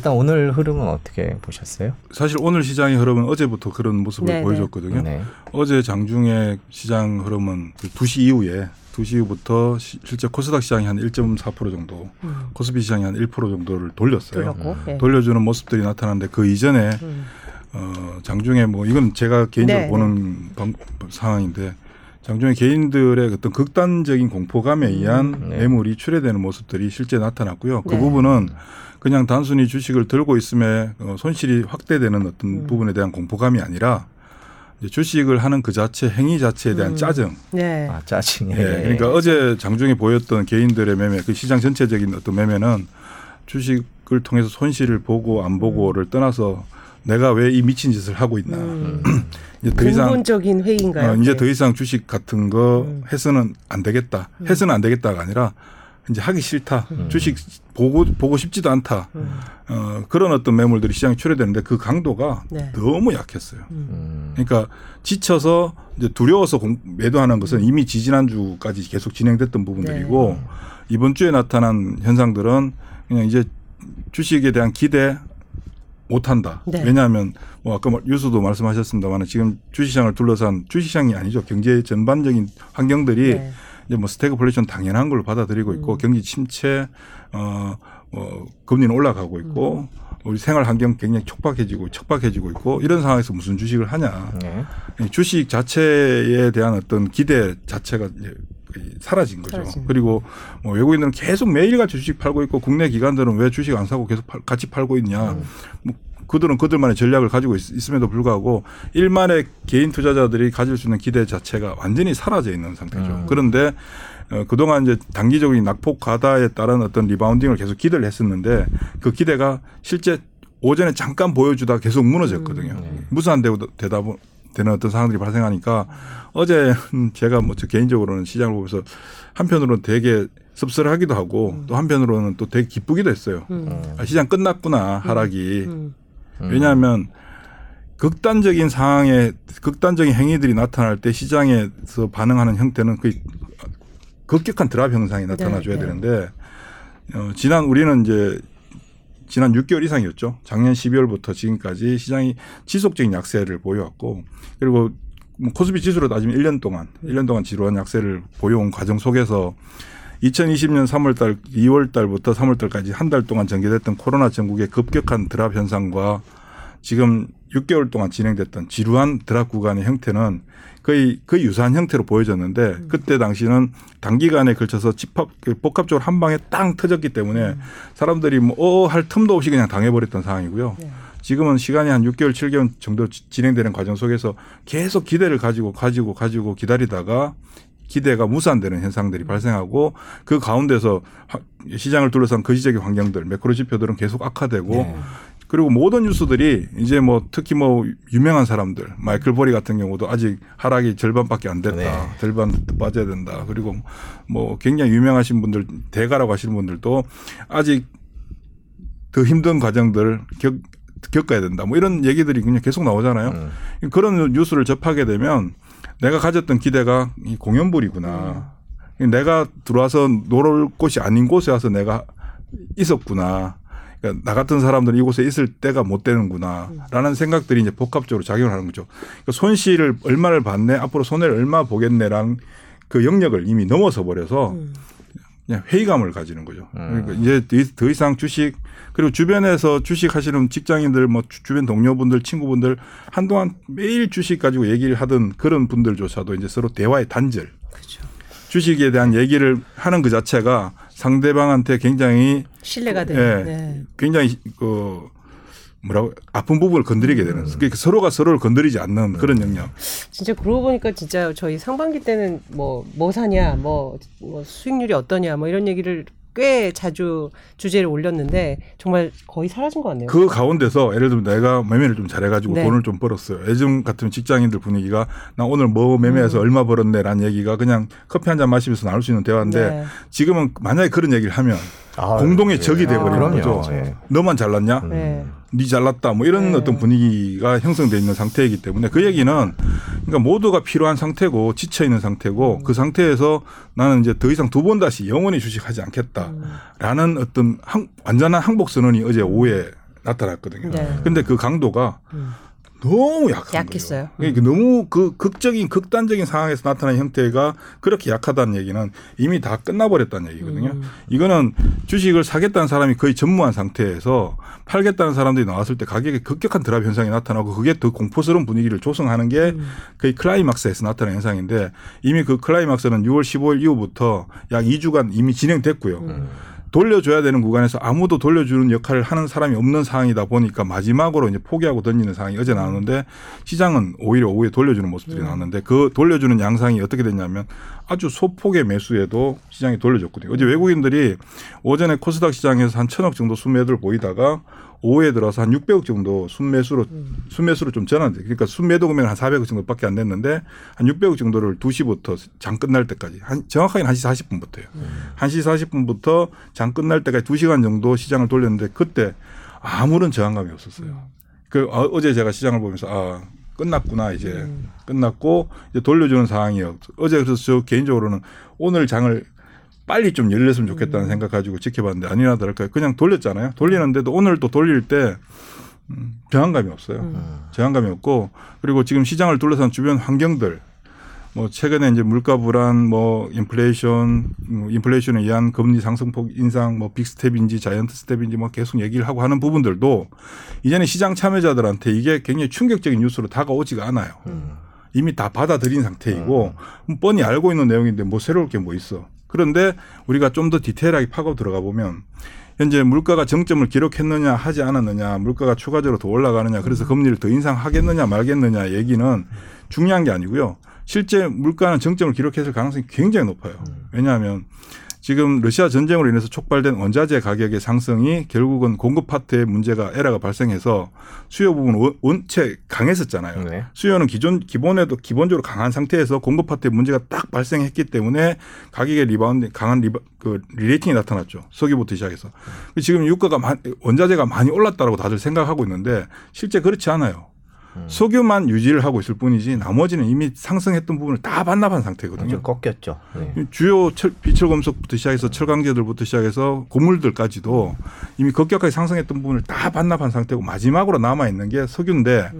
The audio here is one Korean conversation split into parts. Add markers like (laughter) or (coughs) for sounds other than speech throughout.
일단 오늘 흐름은 어떻게 보셨어요? 사실 오늘 시장의 흐름은 어제부터 그런 모습을 네네. 보여줬거든요. 네. 어제 장중에 시장 흐름은 그 2시 이후에 2시 이후부터 시- 실제 코스닥 시장이 한 1.4% 정도, 음. 코스피 시장이 한 1% 정도를 돌렸어요. 돌렸고. 예. 돌려주는 모습들이 나타나는데 그 이전에 음. 어, 장중에 뭐 이건 제가 개인적으로 네, 보는 방- 상황인데 장중에 개인들의 어떤 극단적인 공포감에 의한 네. 매물이 출회되는 모습들이 실제 나타났고요. 그 네. 부분은 그냥 단순히 주식을 들고 있음에 어, 손실이 확대되는 어떤 음. 부분에 대한 공포감이 아니라 이제 주식을 하는 그 자체 행위 자체에 대한 음. 짜증. 네. 아 짜증이. 예. 그러니까 어제 장중에 보였던 개인들의 매매, 그 시장 전체적인 어떤 매매는 주식을 통해서 손실을 보고 안 보고를 떠나서 내가 왜 이 미친 짓을 하고 있나. 음. (clears throat) 이제 더 이상 근본적인 회의인가요? 어, 이제 네. 더 이상 주식 같은 거 음. 해서는 안 되겠다. 해서는 안 되겠다가 아니라 이제 하기 싫다. 주식 보고 보고 싶지도 않다. 음. 어, 그런 어떤 매물들이 시장에 출해되는데 그 강도가 네. 너무 약했어요. 음. 그러니까 지쳐서 이제 두려워서 공- 매도하는 것은 이미 지지난 주까지 계속 진행됐던 부분들이고 네. 이번 주에 나타난 현상들은 그냥 이제 주식에 대한 기대 못한다. 네. 왜냐하면 뭐 아까 뭐 유수도 말씀하셨습니다만 지금 주식시장을 둘러싼 주식시장이 아니죠. 경제 전반적인 환경들이 네. 이제 뭐 스태그플레이션 당연한 걸로 받아들이고 있고 음. 경기 침체 어, 어 금리는 올라가고 있고 우리 생활 환경 굉장히 촉박해지고 척박해지고 있고 이런 상황에서 무슨 주식을 하냐 네. 이 주식 자체에 대한 어떤 기대 자체가 이제 사라진 거죠. 사라진. 그리고 뭐 외국인들은 계속 매일같이 주식 팔고 있고 국내 기관들은 왜 주식 안 사고 계속 팔- 같이 팔고 있냐. 음. 뭐 그들은 그들만의 전략을 가지고 있, 음에도 불구하고 일만의 개인 투자자들이 가질 수 있는 기대 자체가 완전히 사라져 있는 상태죠. 음. 그런데 어, 그동안 이제 단기적인 낙폭 과다에 따른 어떤 리바운딩을 계속 기대를 했었는데 그 기대가 실제 오전에 잠깐 보여주다 계속 무너졌거든요. 음. 무산되고 되다 보, 되는 어떤 상황들이 발생하니까 어제 제가 뭐 저 개인적으로는 시장을 보면서 한편으로는 되게 씁쓸하기도 하고 또 한편으로는 또 되게 기쁘기도 했어요. 음. 아, 시장 끝났구나 하락이. 음. 왜냐하면 극단적인 상황에 극단적인 행위들이 나타날 때 시장에서 반응하는 형태는 그 급격한 드랍 현상이 나타나줘야 네, 네. 되는데 어, 지난 우리는 이제 지난 6개월 이상이었죠. 작년 12월부터 지금까지 시장이 지속적인 약세를 보여왔고 그리고 뭐 코스피 지수로 따지면 1년 동안 1년 동안 지루한 약세를 보여온 과정 속에서 2020년 3월 달, 2월 달부터 3월 달까지 한 달 동안 전개됐던 코로나 전국의 급격한 드랍 현상과 지금 6개월 동안 진행됐던 지루한 드랍 구간의 형태는 거의 거의 유사한 형태로 보여졌는데 그때 당시는 단기간에 걸쳐서 집합 그 복합적으로 한 방에 땅 터졌기 때문에 사람들이 뭐어할 틈도 없이 그냥 당해버렸던 상황이고요. 네. 지금은 시간이 한 6개월, 7개월 정도 지- 진행되는 과정 속에서 계속 기대를 가지고 가지고 가지고 기다리다가 기대가 무산되는 현상들이 발생하고 그 가운데서 하- 시장을 둘러싼 거시적인 환경들, 매크로 지표들은 계속 악화되고 네. 그리고 모든 뉴스들이 이제 뭐 특히 뭐 유명한 사람들 마이클 보리 같은 경우도 아직 하락이 절반밖에 안 됐다. 네. 절반 빠져야 된다. 그리고 뭐 굉장히 유명하신 분들 대가라고 하시는 분들도 아직 더 힘든 과정들 겪, 겪어야 된다. 뭐 이런 얘기들이 그냥 계속 나오잖아요. 음. 그런 뉴스를 접하게 되면 내가 가졌던 기대가 이 공연불이구나. 내가 들어와서 놀을 곳이 아닌 곳에 와서 내가 있었구나. 그러니까 나 같은 사람들은 이곳에 있을 때가 못 되는구나라는 생각들이 이제 복합적으로 작용을 하는 거죠. 그러니까 손실을 얼마를 받네, 앞으로 손해를 얼마 보겠네랑 그 영역을 이미 넘어서 버려서 음. 그냥 회의감을 가지는 거죠. 음. 그러니까 이제 더- 더 이상 주식 그리고 주변에서 주식 하시는 직장인들 뭐 주- 주변 동료분들 친구분들 한동안 매일 주식 가지고 얘기를 하던 그런 분들조차도 이제 서로 대화의 단절 그렇죠. 주식에 대한 얘기를 하는 그 자체가 상대방한테 굉장히 신뢰가 예, 되는. 네. 굉장히 그 뭐라고 아픈 부분을 건드리게 되는 그러니까 서로가 서로를 건드리지 않는 그런 영역. 진짜 그러고 보니까 진짜 저희 상반기 때는 뭐, 뭐 사냐, 뭐, 뭐 수익률이 어떠냐, 뭐 이런 얘기를 꽤 자주 주제를 올렸는데 정말 거의 사라진 것 같네요. 그 가운데서 예를 들면 내가 매매를 좀 잘해가지고 네. 돈을 좀 벌었어요. 예전 같으면 직장인들 분위기가 나 오늘 뭐 매매해서 음. 얼마 벌었네라는 얘기가 그냥 커피 한 잔 마시면서 나눌 수 있는 대화인데 네. 지금은 만약에 그런 얘기를 하면 아, 공동의 예. 적이 돼버리는 아, 거죠. 예. 너만 잘났냐? 네. 네 잘났다. 뭐 이런 네. 어떤 분위기가 형성돼 있는 상태이기 때문에 그 얘기는 그러니까 모두가 필요한 상태고 지쳐 있는 상태고 음. 그 상태에서 나는 이제 더 이상 두 번 다시 영원히 주식하지 음. 않겠다라는 어떤 항- 완전한 항복 선언이 어제 오후에 나타났거든요. 네. 근데 그 강도가 음. 너무 약한 약했어요. 거예요. 그러니까 너무 그 극적인 극단적인 상황에서 나타난 형태가 그렇게 약하다는 얘기는 이미 다 끝나버렸다는 얘기거든요. 음. 이거는 주식을 사겠다는 사람이 거의 전무한 상태에서 팔겠다는 사람들이 나왔을 때 가격에 급격한 드랍 현상이 나타나고 그게 더 공포스러운 분위기를 조성하는 게 음. 거의 클라이막스에서 나타나는 현상인데 이미 그 클라이막스는 6월 15일 이후부터 약 2주간 이미 진행됐고요. 음. 돌려줘야 되는 구간에서 아무도 돌려주는 역할을 하는 사람이 없는 상황이다 보니까 마지막으로 이제 포기하고 던지는 상황이 어제 나왔는데 시장은 오히려 오후에 돌려주는 모습들이 나왔는데 그 돌려주는 양상이 어떻게 됐냐면 아주 소폭의 매수에도 시장이 돌려줬거든요. 어제 외국인들이 오전에 코스닥 시장에서 한 천억 정도 순매도를 보이다가 오후에 들어서 한 600억 정도 순매수로 순매수로 좀 전환돼. 그러니까 순매도 금액은 한 400억 정도밖에 안 됐는데 한 600억 정도를 2시부터 장 끝날 때까지 한 정확하게는 1시 40분부터요. 1시 40분부터 장 끝날 때까지 2시간 정도 시장을 돌렸는데 그때 아무런 저항감이 없었어요. 그 어- 어제 제가 시장을 보면서 아 끝났구나 이제 끝났고 이제 돌려주는 상황이요. 어제 그래서 저 개인적으로는 오늘 장을 빨리 좀 열렸으면 좋겠다는 생각 가지고 지켜봤는데 아니나 다를까 그냥 돌렸잖아요. 돌리는데도 오늘 또 돌릴 때 음, 저항감이 없어요. 저항감이 없고 그리고 지금 시장을 둘러싼 주변 환경들 뭐 최근에 이제 물가 불안, 뭐 인플레이션, 뭐 인플레이션에 의한 금리 상승폭 인상, 뭐 big step인지 giant step인지 뭐 계속 얘기를 하고 하는 부분들도 이제는 시장 참여자들한테 이게 굉장히 충격적인 뉴스로 다가오지가 않아요. 이미 다 받아들인 상태이고 뻔히 알고 있는 내용인데 뭐 새로울 게 뭐 있어. 그런데 우리가 좀 더 디테일하게 파고 들어가 보면 현재 물가가 정점을 기록했느냐 하지 않았느냐 물가가 추가적으로 더 올라가느냐 그래서 금리를 더 인상하겠느냐 말겠느냐 얘기는 중요한 게 아니고요. 실제 물가는 정점을 기록했을 가능성이 굉장히 높아요. 왜냐하면 지금 러시아 전쟁으로 인해서 촉발된 원자재 가격의 상승이 결국은 공급 파트에 문제가 에러가 발생해서 수요 부분 원- 원체 강했었잖아요. 네. 수요는 기존 기본에도 기본적으로 강한 상태에서 공급 파트에 문제가 딱 발생했기 때문에 가격의 리바운드 강한 리바, 그 re-rating이 나타났죠. 석유부터 시작해서 지금 유가가 마- 원자재가 많이 올랐다라고 다들 생각하고 있는데 실제 그렇지 않아요. 석유만 유지를 하고 있을 뿐이지 나머지는 이미 상승했던 부분을 다 반납한 상태거든요. 좀 꺾였죠. 네. 주요 철, 비철금속부터 시작해서 철강재들부터 시작해서 곡물들까지도 이미 급격하게 상승했던 부분을 다 반납한 상태고 마지막으로 남아 있는 게 석유인데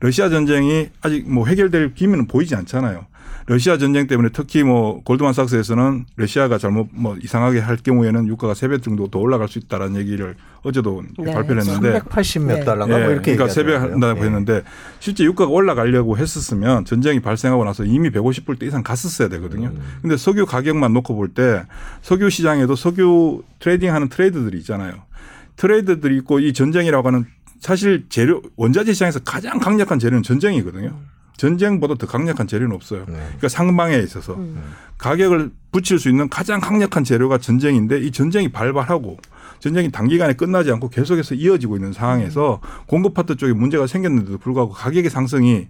러시아 전쟁이 아직 뭐 해결될 기미는 보이지 않잖아요. 러시아 전쟁 때문에 특히 뭐 골드만삭스에서는 러시아가 잘못 뭐 이상하게 할 경우에는 유가가 세 배 정도 더 올라갈 수 있다라는 얘기를 어제도 네. 발표를 했는데 380몇 네. 달러인가 뭐 이렇게 그러니까 세배. 한다고 네. 했는데 실제 유가가 올라가려고 했었으면 전쟁이 발생하고 나서 이미 150불대 이상 갔었어야 되거든요. 음. 근데 석유 가격만 놓고 볼 때 석유 시장에도 석유 trading하는 trader들이 있잖아요. trader들이 있고 이 전쟁이라고 하는 사실 재료 원자재 시장에서 가장 강력한 재료는 전쟁이거든요. 전쟁보다 더 강력한 재료는 없어요. 네. 그러니까 상방에 있어서 가격을 붙일 수 있는 가장 강력한 재료가 전쟁인데 이 전쟁이 발발하고 전쟁이 단기간에 끝나지 않고 계속해서 이어지고 있는 상황에서 공급 파트 쪽에 문제가 생겼는데도 불구하고 가격의 상승이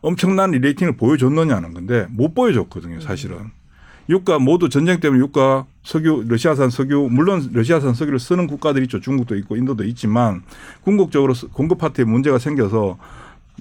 엄청난 re-rating을 보여줬느냐는 건데 못 보여줬거든요, 사실은. 유가 모두 전쟁 때문에 유가 석유 러시아산 석유 물론 러시아산 석유를 쓰는 국가들이 있죠. 중국도 있고 인도도 있지만 궁극적으로 공급 파트에 문제가 생겨서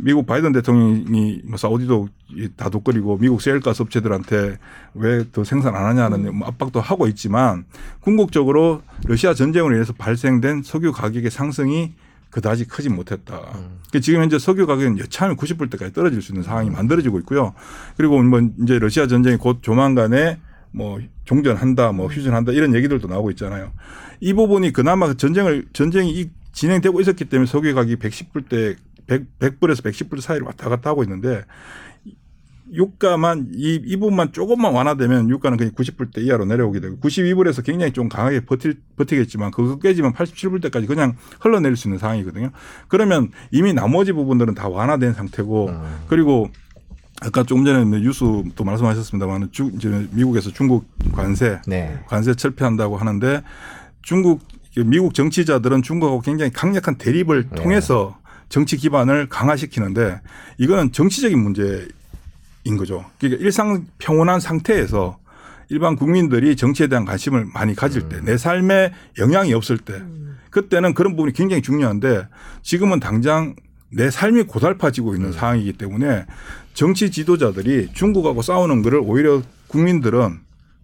미국 바이든 대통령이 뭐 사우디도 다독거리고 미국 세일가스 업체들한테 왜 더 생산 안 하냐는 뭐 압박도 하고 있지만 궁극적으로 러시아 전쟁으로 인해서 발생된 석유 가격의 상승이 그다지 크지 못했다. 그러니까 지금 현재 석유 가격은 여차하면 90불대까지 떨어질 수 있는 상황이 만들어지고 있고요. 그리고 뭐 이제 러시아 전쟁이 곧 조만간에 뭐 종전한다, 뭐 휴전한다 이런 얘기들도 나오고 있잖아요. 이 부분이 그나마 전쟁을 전쟁이 이- 진행되고 있었기 때문에 석유 가격이 110불대 100, 100불에서 110불 사이를 왔다 갔다 하고 있는데 유가만 이, 이 부분만 조금만 완화되면 유가는 그냥 90불대 이하로 내려오게 되고 92불에서 굉장히 좀 강하게 버틸, 버티겠지만 그거 깨지면 87불대까지 그냥 흘러내릴 수 있는 상황이거든요. 그러면 이미 나머지 부분들은 다 완화된 상태고 음. 그리고 아까 조금 전에 뉴스도 말씀하셨습니다만 중, 이제 미국에서 중국 관세 네. 관세 철폐한다고 하는데 중국 미국 정치자들은 중국하고 굉장히 강력한 대립을 네. 통해서 정치 기반을 강화시키는데 이거는 정치적인 문제인 거죠. 그러니까 일상 평온한 상태에서 일반 국민들이 정치에 대한 관심을 많이 가질 때 내 삶에 영향이 없을 때 그때는 그런 부분이 굉장히 중요한데 지금은 당장 내 삶이 고달파지고 있는 상황이기 때문에 정치 지도자들이 중국하고 싸우는 거를 오히려 국민들은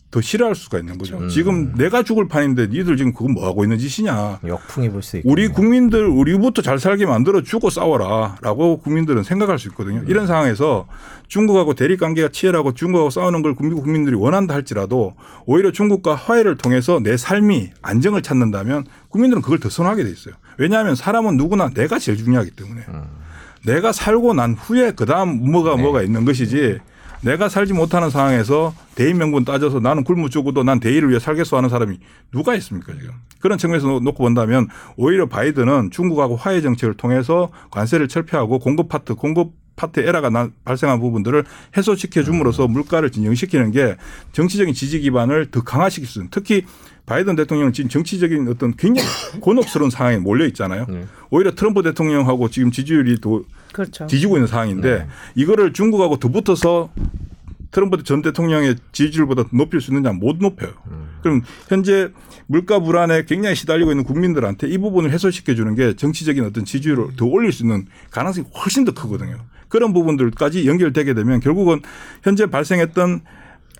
더 싫어할 수가 있는 거죠. 음. 지금 내가 죽을 판인데 니들 지금 그거 뭐 하고 있는 짓이냐. 역풍이 불수 있고. 우리 국민들 우리부터 잘 살게 만들어 주고 싸워라라고 국민들은 생각할 수 있거든요. 이런 상황에서 중국하고 대립 관계가 치열하고 중국하고 싸우는 걸 국민 국민들이 원한다 할지라도 오히려 중국과 화해를 통해서 내 삶이 안정을 찾는다면 국민들은 그걸 더 선호하게 돼 있어요. 왜냐하면 사람은 누구나 내가 제일 중요하기 때문에 내가 살고 난 후에 그 다음 뭐가 뭐가 있는 것이지 내가 살지 못하는 상황에서 대의 명분 따져서 나는 굶어 죽어도 난 대의를 위해 살겠어 하는 사람이 누가 있습니까 지금? 그런 측면에서 놓- 놓고 본다면 오히려 바이든은 중국하고 화해 정책을 통해서 관세를 철폐하고 공급 파트 공급 파트 에러가 나- 발생한 부분들을 해소시켜 줌으로써 물가를 진정시키는 게 정치적인 지지 기반을 더 강화시킬 수 있는 특히 바이든 대통령은 지금 정치적인 어떤 굉장히 (coughs) 곤혹스러운 상황에 몰려 있잖아요. 오히려 트럼프 대통령하고 지금 지지율이 더 그렇죠. 뒤지고 있는 상황인데 이거를 중국하고 더 붙어서 트럼프 전 대통령의 지지율보다 높일 수 있느냐 못 높여요. 그럼 현재 물가 불안에 굉장히 시달리고 있는 국민들한테 이 부분을 해소시켜 주는 게 정치적인 어떤 지지율을 더 올릴 수 있는 가능성이 훨씬 더 크거든요. 그런 부분들까지 연결되게 되면 결국은 현재 발생했던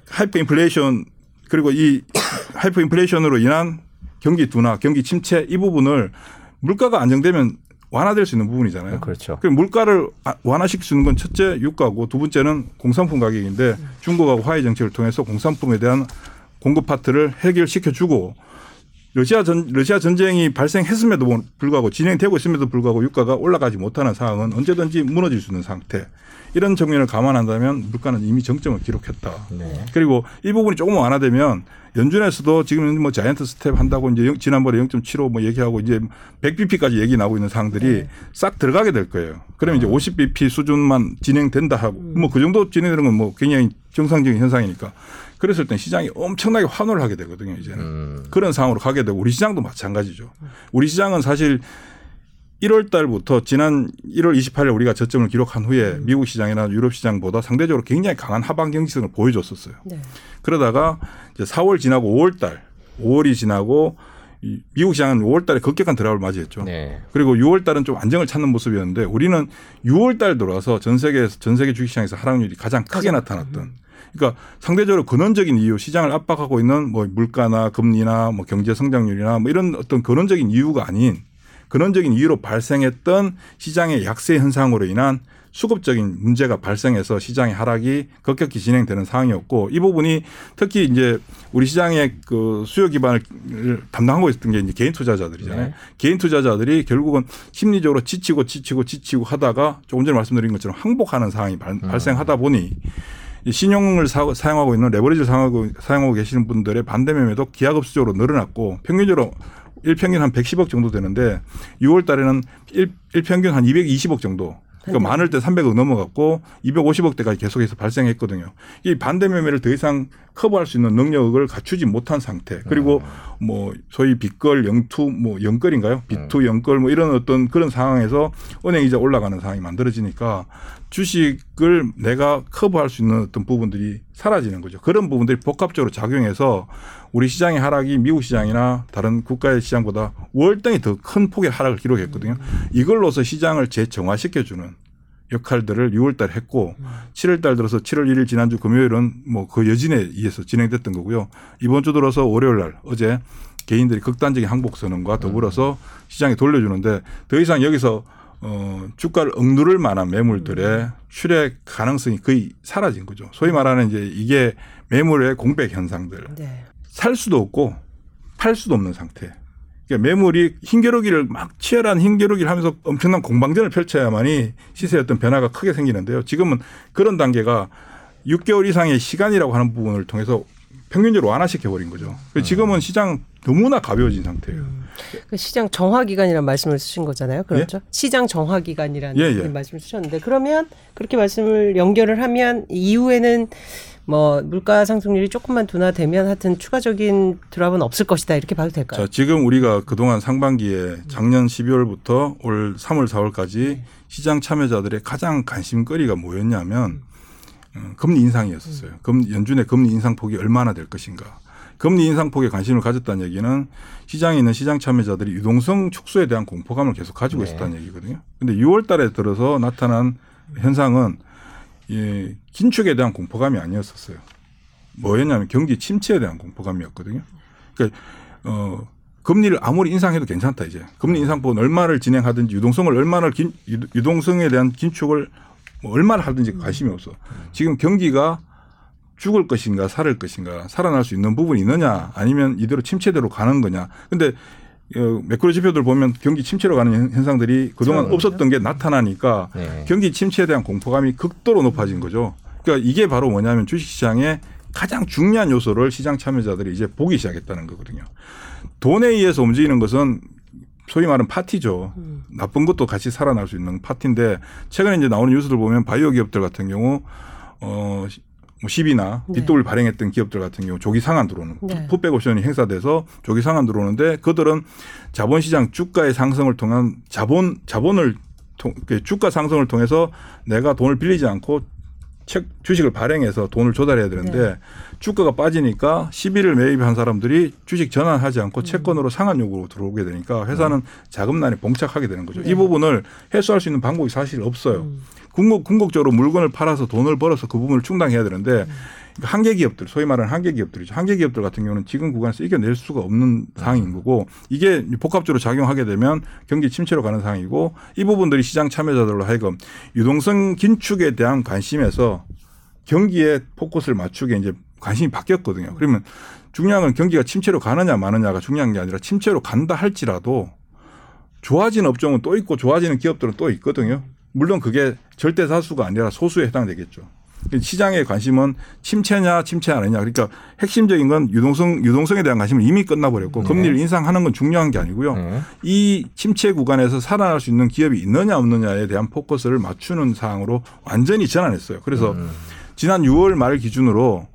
하이퍼 인플레이션 그리고 이 (coughs) 하이퍼 인플레이션으로 인한 경기 둔화, 경기 침체 이 부분을 물가가 안정되면 완화될 수 있는 부분이잖아요. 그렇죠. 그럼 물가를 아- 완화시킬 수 있는 건 첫째 유가고 두 번째는 공산품 가격인데 중국하고 화해 정책을 통해서 공산품에 대한 공급 파트를 해결시켜 주고 러시아 전 러시아 전쟁이 발생했음에도 불구하고 진행되고 있음에도 불구하고 유가가 올라가지 못하는 상황은 언제든지 무너질 수 있는 상태. 이런 측면을 감안한다면 물가는 이미 정점을 기록했다. 네. 그리고 이 부분이 조금 완화되면 연준에서도 지금 뭐 giant step 한다고 이제 영- 지난번에 0.75뭐 얘기하고 이제 100bp까지 얘기 나오고 있는 사항들이 싹 들어가게 될 거예요. 그러면 이제 50bp 수준만 진행된다 하고 뭐 그 정도 진행되는 건 뭐 굉장히 정상적인 현상이니까 그랬을 땐 시장이 엄청나게 환호를 하게 되거든요. 이제는 음. 그런 상황으로 가게 되고 우리 시장도 마찬가지죠. 우리 시장은 사실 1월 달부터 지난 1월 28일 우리가 저점을 기록한 후에 미국 시장이나 유럽 시장보다 상대적으로 굉장히 강한 하방 경직성을 보여줬었어요. 네. 그러다가 이제 4월 지나고 5월 달, 5월이 지나고 이 미국 시장은 5월 달에 급격한 드랍을 맞이했죠. 네. 그리고 6월 달은 좀 안정을 찾는 모습이었는데 우리는 6월 달 들어와서 전 세계에서 전 세계 주식 시장에서 하락률이 가장 크게 나타났던. 그러니까 상대적으로 근원적인 이유, 시장을 압박하고 있는 뭐 물가나 금리나 뭐 경제 성장률이나 뭐 이런 어떤 근원적인 이유가 아닌 근원적인 이유로 발생했던 시장의 약세 현상으로 인한 수급적인 문제가 발생해서 시장의 하락이 급격히 진행되는 상황이었고 이 부분이 특히 이제 우리 시장의 그 수요 기반을 담당하고 있었던 게 이제 개인 투자자들이잖아요. 네. 개인 투자자들이 결국은 심리적으로 지치고 지치고 지치고 하다가 조금 전에 말씀드린 것처럼 항복하는 상황이 발, 발생하다 보니 이 신용을 사, 사용하고 있는 레버리지를 사용하고, 사용하고 계시는 분들의 반대 매매도 기하급수적으로 늘어났고 평균적으로 일평균 한 110억 정도 되는데 6월 달에는 일, 일평균 한 220억 정도 그러니까 많을 때 300억 넘어갔고 250억대까지 계속해서 발생했거든요. 이 반대 매매를 더 이상 커버할 수 있는 능력을 갖추지 못한 상태. 그리고 뭐 소위 빚걸 영투 뭐 영걸인가요? 빚투 영걸 뭐 이런 어떤 그런 상황에서 은행 이자 올라가는 상황이 만들어지니까 주식을 내가 커버할 수 있는 어떤 부분들이 사라지는 거죠. 그런 부분들이 복합적으로 작용해서 우리 시장의 하락이 미국 시장이나 다른 국가의 시장보다 월등히 더 큰 폭의 하락을 기록했거든요. 이걸로서 시장을 재정화시켜주는 역할들을 6월 달 했고 7월 달 들어서 7월 1일 지난주 금요일은 뭐 그 여진에 의해서 진행됐던 거고요. 이번 주 들어서 월요일 날 어제 개인들이 극단적인 항복 선언과 더불어서 시장에 돌려주는데 더 이상 여기서 어 주가를 억누를 만한 매물들의 출액 가능성이 거의 사라진 거죠. 소위 말하는 이제 이게 매물의 공백 현상들. 네. 살 수도 없고 팔 수도 없는 상태. 그러니까 매물이 흰겨루기를 막 치열한 흰겨루기를 하면서 엄청난 공방전을 펼쳐야만이 시세에 어떤 변화가 크게 생기는데요. 지금은 그런 단계가 6개월 이상의 시간이라고 하는 부분을 통해서 평균적으로 완화시켜 버린 거죠. 그래서 지금은 시장 너무나 가벼워진 상태예요. 그 시장 정화 기간이라는 말씀을 쓰신 거잖아요. 그렇죠? 시장 정화 기간이라는 예, 예. 말씀을 쓰셨는데 그러면 그렇게 말씀을 연결을 하면 이후에는 뭐 물가 상승률이 조금만 둔화되면 하여튼 추가적인 드랍은 없을 것이다 이렇게 봐도 될까요? 자, 지금 우리가 그동안 상반기에 작년 12월부터 올 3월, 4월까지 시장 참여자들의 가장 관심거리가 뭐였냐면 어, 금리 인상이었었어요. 금, 연준의 금리 인상 폭이 얼마나 될 것인가. 금리 인상폭에 관심을 가졌다는 얘기는 시장에 있는 시장 참여자들이 유동성 축소에 대한 공포감을 계속 가지고 네. 있었다는 얘기거든요. 근데 6월 달에 들어서 나타난 현상은 예, 긴축에 대한 공포감이 아니었었어요. 뭐였냐면 경기 침체에 대한 공포감이었거든요. 그러니까 어 금리를 아무리 인상해도 괜찮다 이제 금리 인상폭은 얼마를 진행하든지 유동성을 얼마나 긴 유동성에 대한 긴축을 뭐 얼마나 하든지 관심이 없어. 지금 경기가 죽을 것인가 살을 것인가 살아날 수 있는 부분이 있느냐 아니면 이대로 침체대로 가는 거냐. 근데 어, 매크로 지표들 보면 경기 침체로 가는 현상들이 그동안. 없었던 게 나타나니까 네. 경기 침체에 대한 공포감이 극도로 높아진 거죠. 그러니까 이게 바로 뭐냐면 주식시장의 가장 중요한 요소를 시장 참여자들이 이제 보기 시작했다는 거거든요. 돈에 의해서 움직이는 것은 소위 말하는 파티죠. 음. 나쁜 것도 같이 살아날 수 있는 파티인데 최근에 이제 나오는 뉴스들 보면 바이오 기업들 같은 경우 어 뭐 10이나 네. 빚돌 발행했던 기업들 같은 경우 조기 상한 들어오는 네. 풋백 옵션이 행사돼서 조기 상한 들어오는데 그들은 자본시장 주가의 상승을 통한 자본 자본을 통, 그 주가 상승을 통해서 내가 돈을 빌리지 않고 책 주식을 발행해서 돈을 조달해야 되는데 네. 주가가 빠지니까 시비를 매입한 사람들이 주식 전환하지 않고 음. 채권으로 상한 요구로 들어오게 되니까 회사는 네. 자금난에 봉착하게 되는 거죠. 네. 이 부분을 해소할 수 있는 방법이 사실 없어요. 음. 궁극, 궁극적으로 물건을 팔아서 돈을 벌어서 그 부분을 충당해야 되는데 음. 한계 기업들, 소위 말하는 한계 기업들이죠. 한계 기업들 같은 경우는 지금 구간에서 이겨낼 수가 없는 상황인 거고 이게 복합적으로 작용하게 되면 경기 침체로 가는 상황이고 이 부분들이 시장 참여자들로 하여금 유동성 긴축에 대한 관심에서 경기에 포커스를 맞추게 이제 관심이 바뀌었거든요. 그러면 중요한 건 경기가 침체로 가느냐 마느냐가 중요한 게 아니라 침체로 간다 할지라도 좋아지는 업종은 또 있고 좋아지는 기업들은 또 있거든요. 물론 그게 절대 다수가 아니라 소수에 해당되겠죠. 시장의 관심은 침체냐 침체 아니냐 그러니까 핵심적인 건 유동성 유동성에 대한 관심은 이미 끝나버렸고 네. 금리를 인상하는 건 중요한 게 아니고요. 네. 이 침체 구간에서 살아날 수 있는 기업이 있느냐 없느냐에 대한 포커스를 맞추는 사항으로 완전히 전환했어요. 그래서 음. 지난 6월 말 기준으로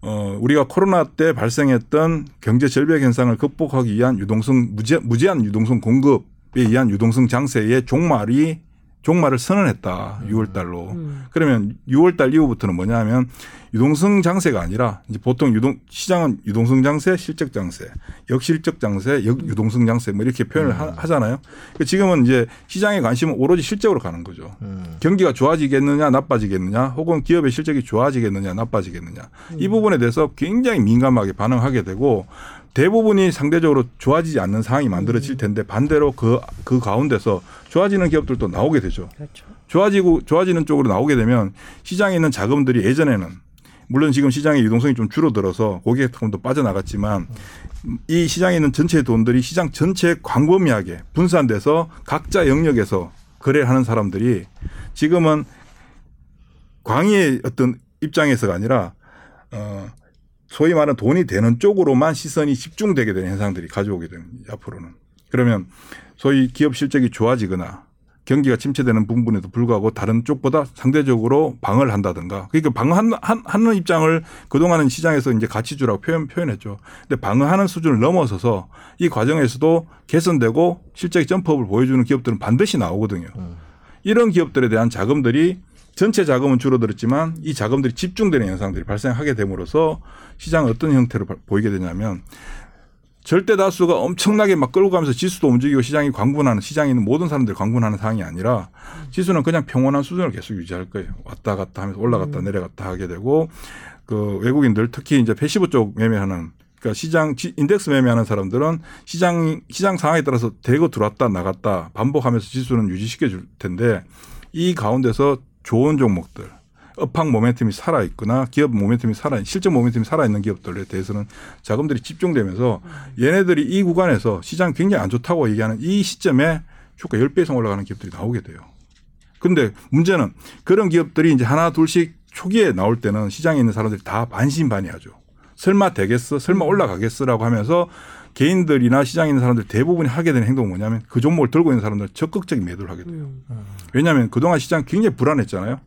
어, 우리가 코로나 때 발생했던 경제 절벽 현상을 극복하기 위한 유동성 무제, 무제한 유동성 공급에 의한 유동성 장세의 종말이 종말을 선언했다. 음. 6월 달로. 음. 그러면 6월 달 이후부터는 뭐냐면 유동성 장세가 아니라 이제 보통 유동 시장은 유동성 장세, 실적 장세, 역실적 장세, 역 유동성 장세 뭐 이렇게 표현을 음. 하, 잖아요 그러니까 지금은 이제 시장의 관심은 오로지 실적으로 가는 거죠. 음. 경기가 좋아지겠느냐, 나빠지겠느냐, 혹은 기업의 실적이 좋아지겠느냐, 나빠지겠느냐. 이 음. 부분에 대해서 굉장히 민감하게 반응하게 되고 대부분이 상대적으로 좋아지지 않는 상황이 만들어질 텐데 반대로 그, 그 가운데서 좋아지는 기업들도 나오게 되죠. 그렇죠. 좋아지고, 좋아지는 쪽으로 나오게 되면 시장에 있는 자금들이 예전에는 물론 지금 시장의 유동성이 좀 줄어들어서 고객 자금도 빠져나갔지만 이 시장에 있는 전체 돈들이 시장 전체에 광범위하게 분산돼서 각자 영역에서 거래를 하는 사람들이 지금은 광의의 어떤 입장에서가 아니라 어 소위 말하는 돈이 되는 쪽으로만 시선이 집중되게 되는 현상들이 가져오게 되는 앞으로는. 그러면 소위 기업 실적이 좋아지거나 경기가 침체되는 부분에도 불구하고 다른 쪽보다 상대적으로 방을 한다든가 그러니까 방어하는 입장을 그동안은 시장에서 이제 가치주라고 표현, 표현했죠. 근데 방어하는 수준을 넘어서서 이 과정에서도 개선되고 실적의 점프업을 보여주는 기업들은 반드시 나오거든요. 음. 이런 기업들에 대한 자금들이 전체 자금은 줄어들었지만 이 자금들이 집중되는 현상들이 발생하게 됨으로써 시장은 어떤 형태로 보이게 되냐면 절대 다수가 엄청나게 막 끌고 가면서 지수도 움직이고 시장이 광분하는 시장에 있는 모든 사람들이 광분하는 상황이 아니라 지수는 그냥 평온한 수준을 계속 유지할 거예요. 왔다 갔다 하면서 올라갔다 음. 내려갔다 하게 되고 그 외국인들 특히 이제 passive 쪽 매매하는 그러니까 시장 인덱스 매매하는 사람들은 시장 시장 상황에 따라서 대거 들어왔다 나갔다 반복하면서 지수는 유지시켜 줄 텐데 이 가운데서 좋은 종목들 업황 모멘텀이 살아 있거나 기업 모멘텀이 살아 실적 모멘텀이 살아 있는 기업들에 대해서는 자금들이 집중되면서 얘네들이 이 구간에서 시장 굉장히 안 좋다고 얘기하는 이 시점에 주가 10배 이상 올라가는 기업들이 나오게 돼요. 근데 문제는 그런 기업들이 이제 하나 둘씩 초기에 나올 때는 시장에 있는 사람들이 다 반신반의하죠. 설마 되겠어? 설마 올라가겠어 라고 하면서 개인들이나 시장에 있는 사람들 대부분이 하게 되는 행동은 뭐냐면 그 종목을 들고 있는 사람들은 적극적인 매도를 하게 돼요. 음. 왜냐하면 그동안 시장 굉장히 불안했잖아요.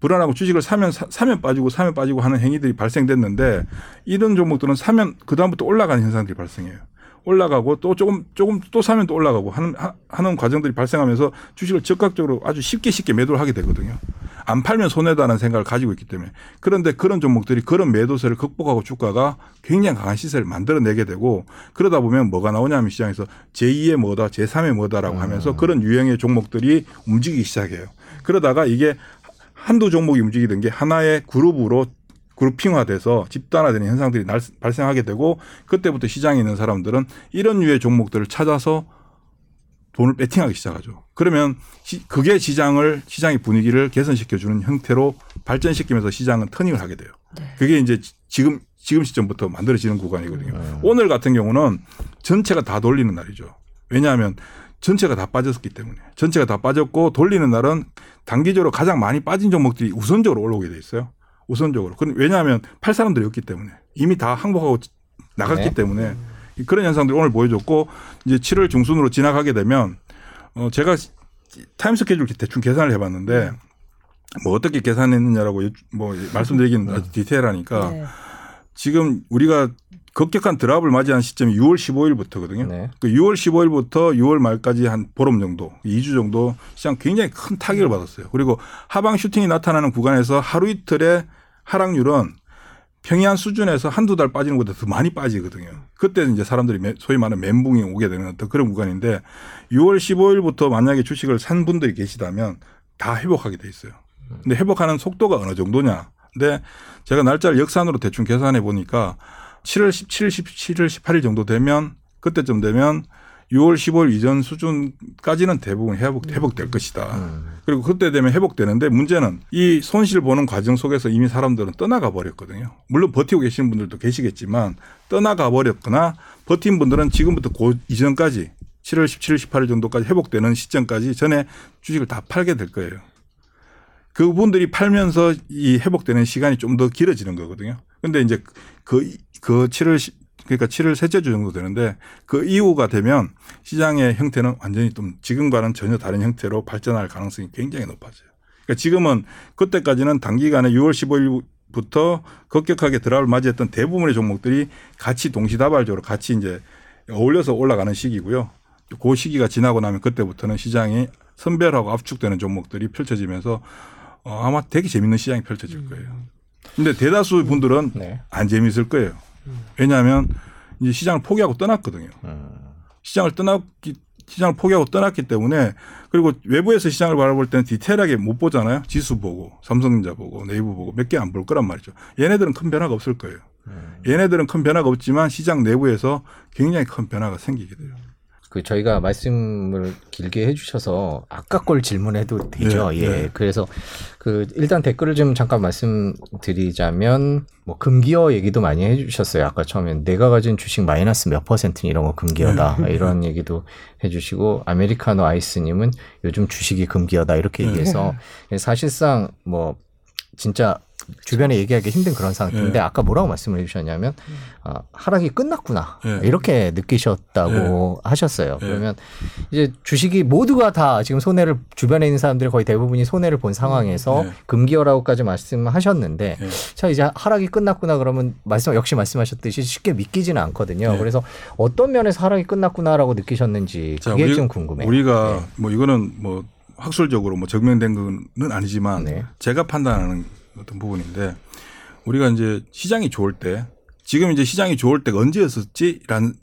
불안하고 주식을 사면 사, 면 빠지고 사면 빠지고 하는 행위들이 발생됐는데 이런 종목들은 사면 그 다음부터 올라가는 현상들이 발생해요. 올라가고 또 조금 조금 또 사면 또 올라가고 하는 하는 과정들이 발생하면서 주식을 적극적으로 아주 쉽게 쉽게 매도를 하게 되거든요. 안 팔면 손해다는 생각을 가지고 있기 때문에 그런데 그런 종목들이 그런 매도세를 극복하고 주가가 굉장히 강한 시세를 만들어내게 되고 그러다 보면 뭐가 나오냐면 시장에서 제2의 뭐다 제3의 뭐다라고 음. 하면서 그런 유형의 종목들이 움직이기 시작해요. 그러다가 이게 한두 종목이 움직이던 게 하나의 그룹으로 그룹핑화돼서 집단화되는 현상들이 날, 발생하게 되고 그때부터 시장에 있는 사람들은 이런 류의 종목들을 찾아서 돈을 배팅하기 시작하죠. 그러면 시, 그게 시장을 시장의 분위기를 개선시켜주는 형태로 발전시키면서 시장은 터닝을 하게 돼요. 그게 이제 지금 지금 시점부터 만들어지는 구간이거든요. 음. 오늘 같은 경우는 전체가 다 돌리는 날이죠. 왜냐하면 전체가 다 빠졌기 때문에 전체가 다 빠졌고 돌리는 날은 단기적으로 가장 많이 빠진 종목들이 우선적으로 올라오게 돼 있어요. 우선적으로. 왜냐하면 팔 사람들이 없기 때문에 이미 다 항복하고 나갔기 네. 때문에 그런 현상들이 오늘 보여줬고 이제 7월 중순으로 지나가게 되면 어 제가 타임 스케줄 대충 계산을 해봤는데 뭐 어떻게 계산했느냐라고 뭐 말씀드리기는 아주 디테일하니까 네. 지금 우리가 급격한 드랍을 맞이한 시점이 6월 15일부터거든요. 네. 그 6월 15일부터 6월 말까지 한 보름 정도, 2주 정도 시장 굉장히 큰 타격을 받았어요. 그리고 하방 슈팅이 나타나는 구간에서 하루 이틀의 하락률은 평이한 수준에서 한두 달 빠지는 것보다 더 많이 빠지거든요. 그때는 이제 사람들이 매- 소위 말하는 멘붕이 오게 되는 어떤 그런 구간인데 6월 15일부터 만약에 주식을 산 분들이 계시다면 다 회복하게 돼 있어요. 근데 회복하는 속도가 어느 정도냐. 근데 제가 날짜를 역산으로 대충 계산해 보니까 7월 17일, 17일, 18일 정도 되면 그때쯤 되면 6월 15일 이전 수준까지는 대부분 회복, 회복될 것이다. 그리고 그때 되면 회복되는데 문제는 이 손실 보는 과정 속에서 이미 사람들은 떠나가 버렸거든요. 물론 버티고 계시는 분들도 계시겠지만 떠나가 버렸거나 버틴 분들은 지금부터 그 이전까지 7월 17일, 18일 정도까지 회복되는 시점까지 전에 주식을 다 팔게 될 거예요. 그분들이 팔면서 이 회복되는 시간이 좀 더 길어지는 거거든요. 근데 이제 그, 그 7월, 시- 그러니까 7월 셋째 주 정도 되는데 그 이후가 되면 시장의 형태는 완전히 좀 지금과는 전혀 다른 형태로 발전할 가능성이 굉장히 높아져요. 그러니까 지금은 그때까지는 단기간에 6월 15일 부터 급격하게 드랍을 맞이했던 대부분의 종목들이 같이 동시다발적으로 같이 이제 어울려서 올라가는 시기고요. 그 시기가 지나고 나면 그때부터는 시장이 선별하고 압축되는 종목들이 펼쳐지면서 어, 아마 되게 재밌는 시장이 펼쳐질 거예요. 근데 대다수 분들은 네. 안 재밌을 거예요. 왜냐하면 이제 시장을 포기하고 떠났거든요. 음. 시장을 떠났기 시장을 포기하고 떠났기 때문에 그리고 외부에서 시장을 바라볼 때는 디테일하게 못 보잖아요. 지수 보고 삼성전자 보고 네이버 보고 몇 개 안 볼 거란 말이죠. 얘네들은 큰 변화가 없을 거예요. 얘네들은 큰 변화가 없지만 시장 내부에서 굉장히 큰 변화가 생기게 돼요. 그 저희가 말씀을 길게 해주셔서 아까 걸 질문해도 되죠. 네, 예. 네. 그래서 그 일단 댓글을 좀 잠깐 말씀드리자면 뭐 금기어 얘기도 많이 해주셨어요. 아까 처음에 내가 가진 주식 마이너스 몇 퍼센트는 이런 거 금기어다 네. (laughs) 이런 얘기도 해주시고 아메리카노 아이스님은 요즘 주식이 금기어다 이렇게 네. 얘기해서 사실상 뭐 진짜 주변에 얘기하기 힘든 그런 상태인데 네. 아까 뭐라고 말씀을 해주셨냐면 아, 하락이 끝났구나 네. 이렇게 느끼셨다고 하셨어요. 네. 그러면 이제 주식이 모두가 다 지금 손해를 주변에 있는 사람들이 거의 대부분이 손해를 본 상황에서 네. 금기어라고까지 말씀하셨는데 네. 자 이제 하락이 끝났구나 그러면 말씀 역시 말씀하셨듯이 쉽게 믿기지는 않거든요. 네. 그래서 어떤 면에서 하락이 끝났구나라고 느끼셨는지 자, 그게 우리- 좀 궁금해요. 우리가 뭐 이거는 뭐 학술적으로 뭐 증명된 건 아니지만 네. 제가 판단하는 어떤 부분인데 우리가 이제 시장이 좋을 때 지금 이제 시장이 좋을 때가 언제였었지라는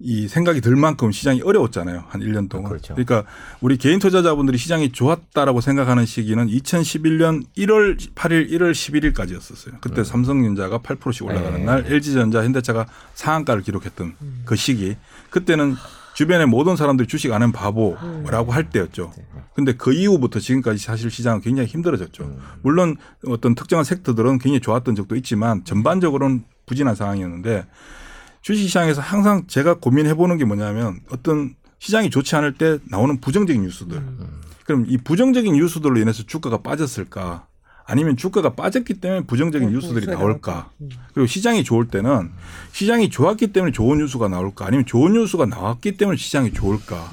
이 생각이 들 만큼 시장이 어려웠잖아요. 한 1년 동안. 그렇죠. 러니까 우리 개인 투자자분들이 시장이 좋았다라고 생각하는 시기는 2011년 1월 8일, 1월 11일까지였었어요. 그때 삼성전자가 8%씩 올라가는 음. 네. 날 LG전자, 현대차가 상한가를 기록했던 그 시기. 그때는 주변의 모든 사람들이 주식 안 하면 바보라고 할 때였죠. 근데 그 이후부터 지금까지 사실 시장은 굉장히 힘들어졌죠. 물론 어떤 특정한 섹터들은 굉장히 좋았던 적도 있지만 전반적으로는 부진한 상황이었는데 주식시장에서 항상 제가 고민해 보는 게 뭐냐면 어떤 시장이 좋지 않을 때 나오는 부정적인 뉴스들. 그럼 이 부정적인 뉴스들로 인해서 주가가 빠졌을까? 아니면 주가가 빠졌기 때문에 부정적인 네, 뉴스들이 나올까? 음. 그리고 시장이 좋을 때는 시장이 좋았기 때문에 좋은 뉴스가 나올까? 아니면 좋은 뉴스가 나왔기 때문에 시장이 좋을까?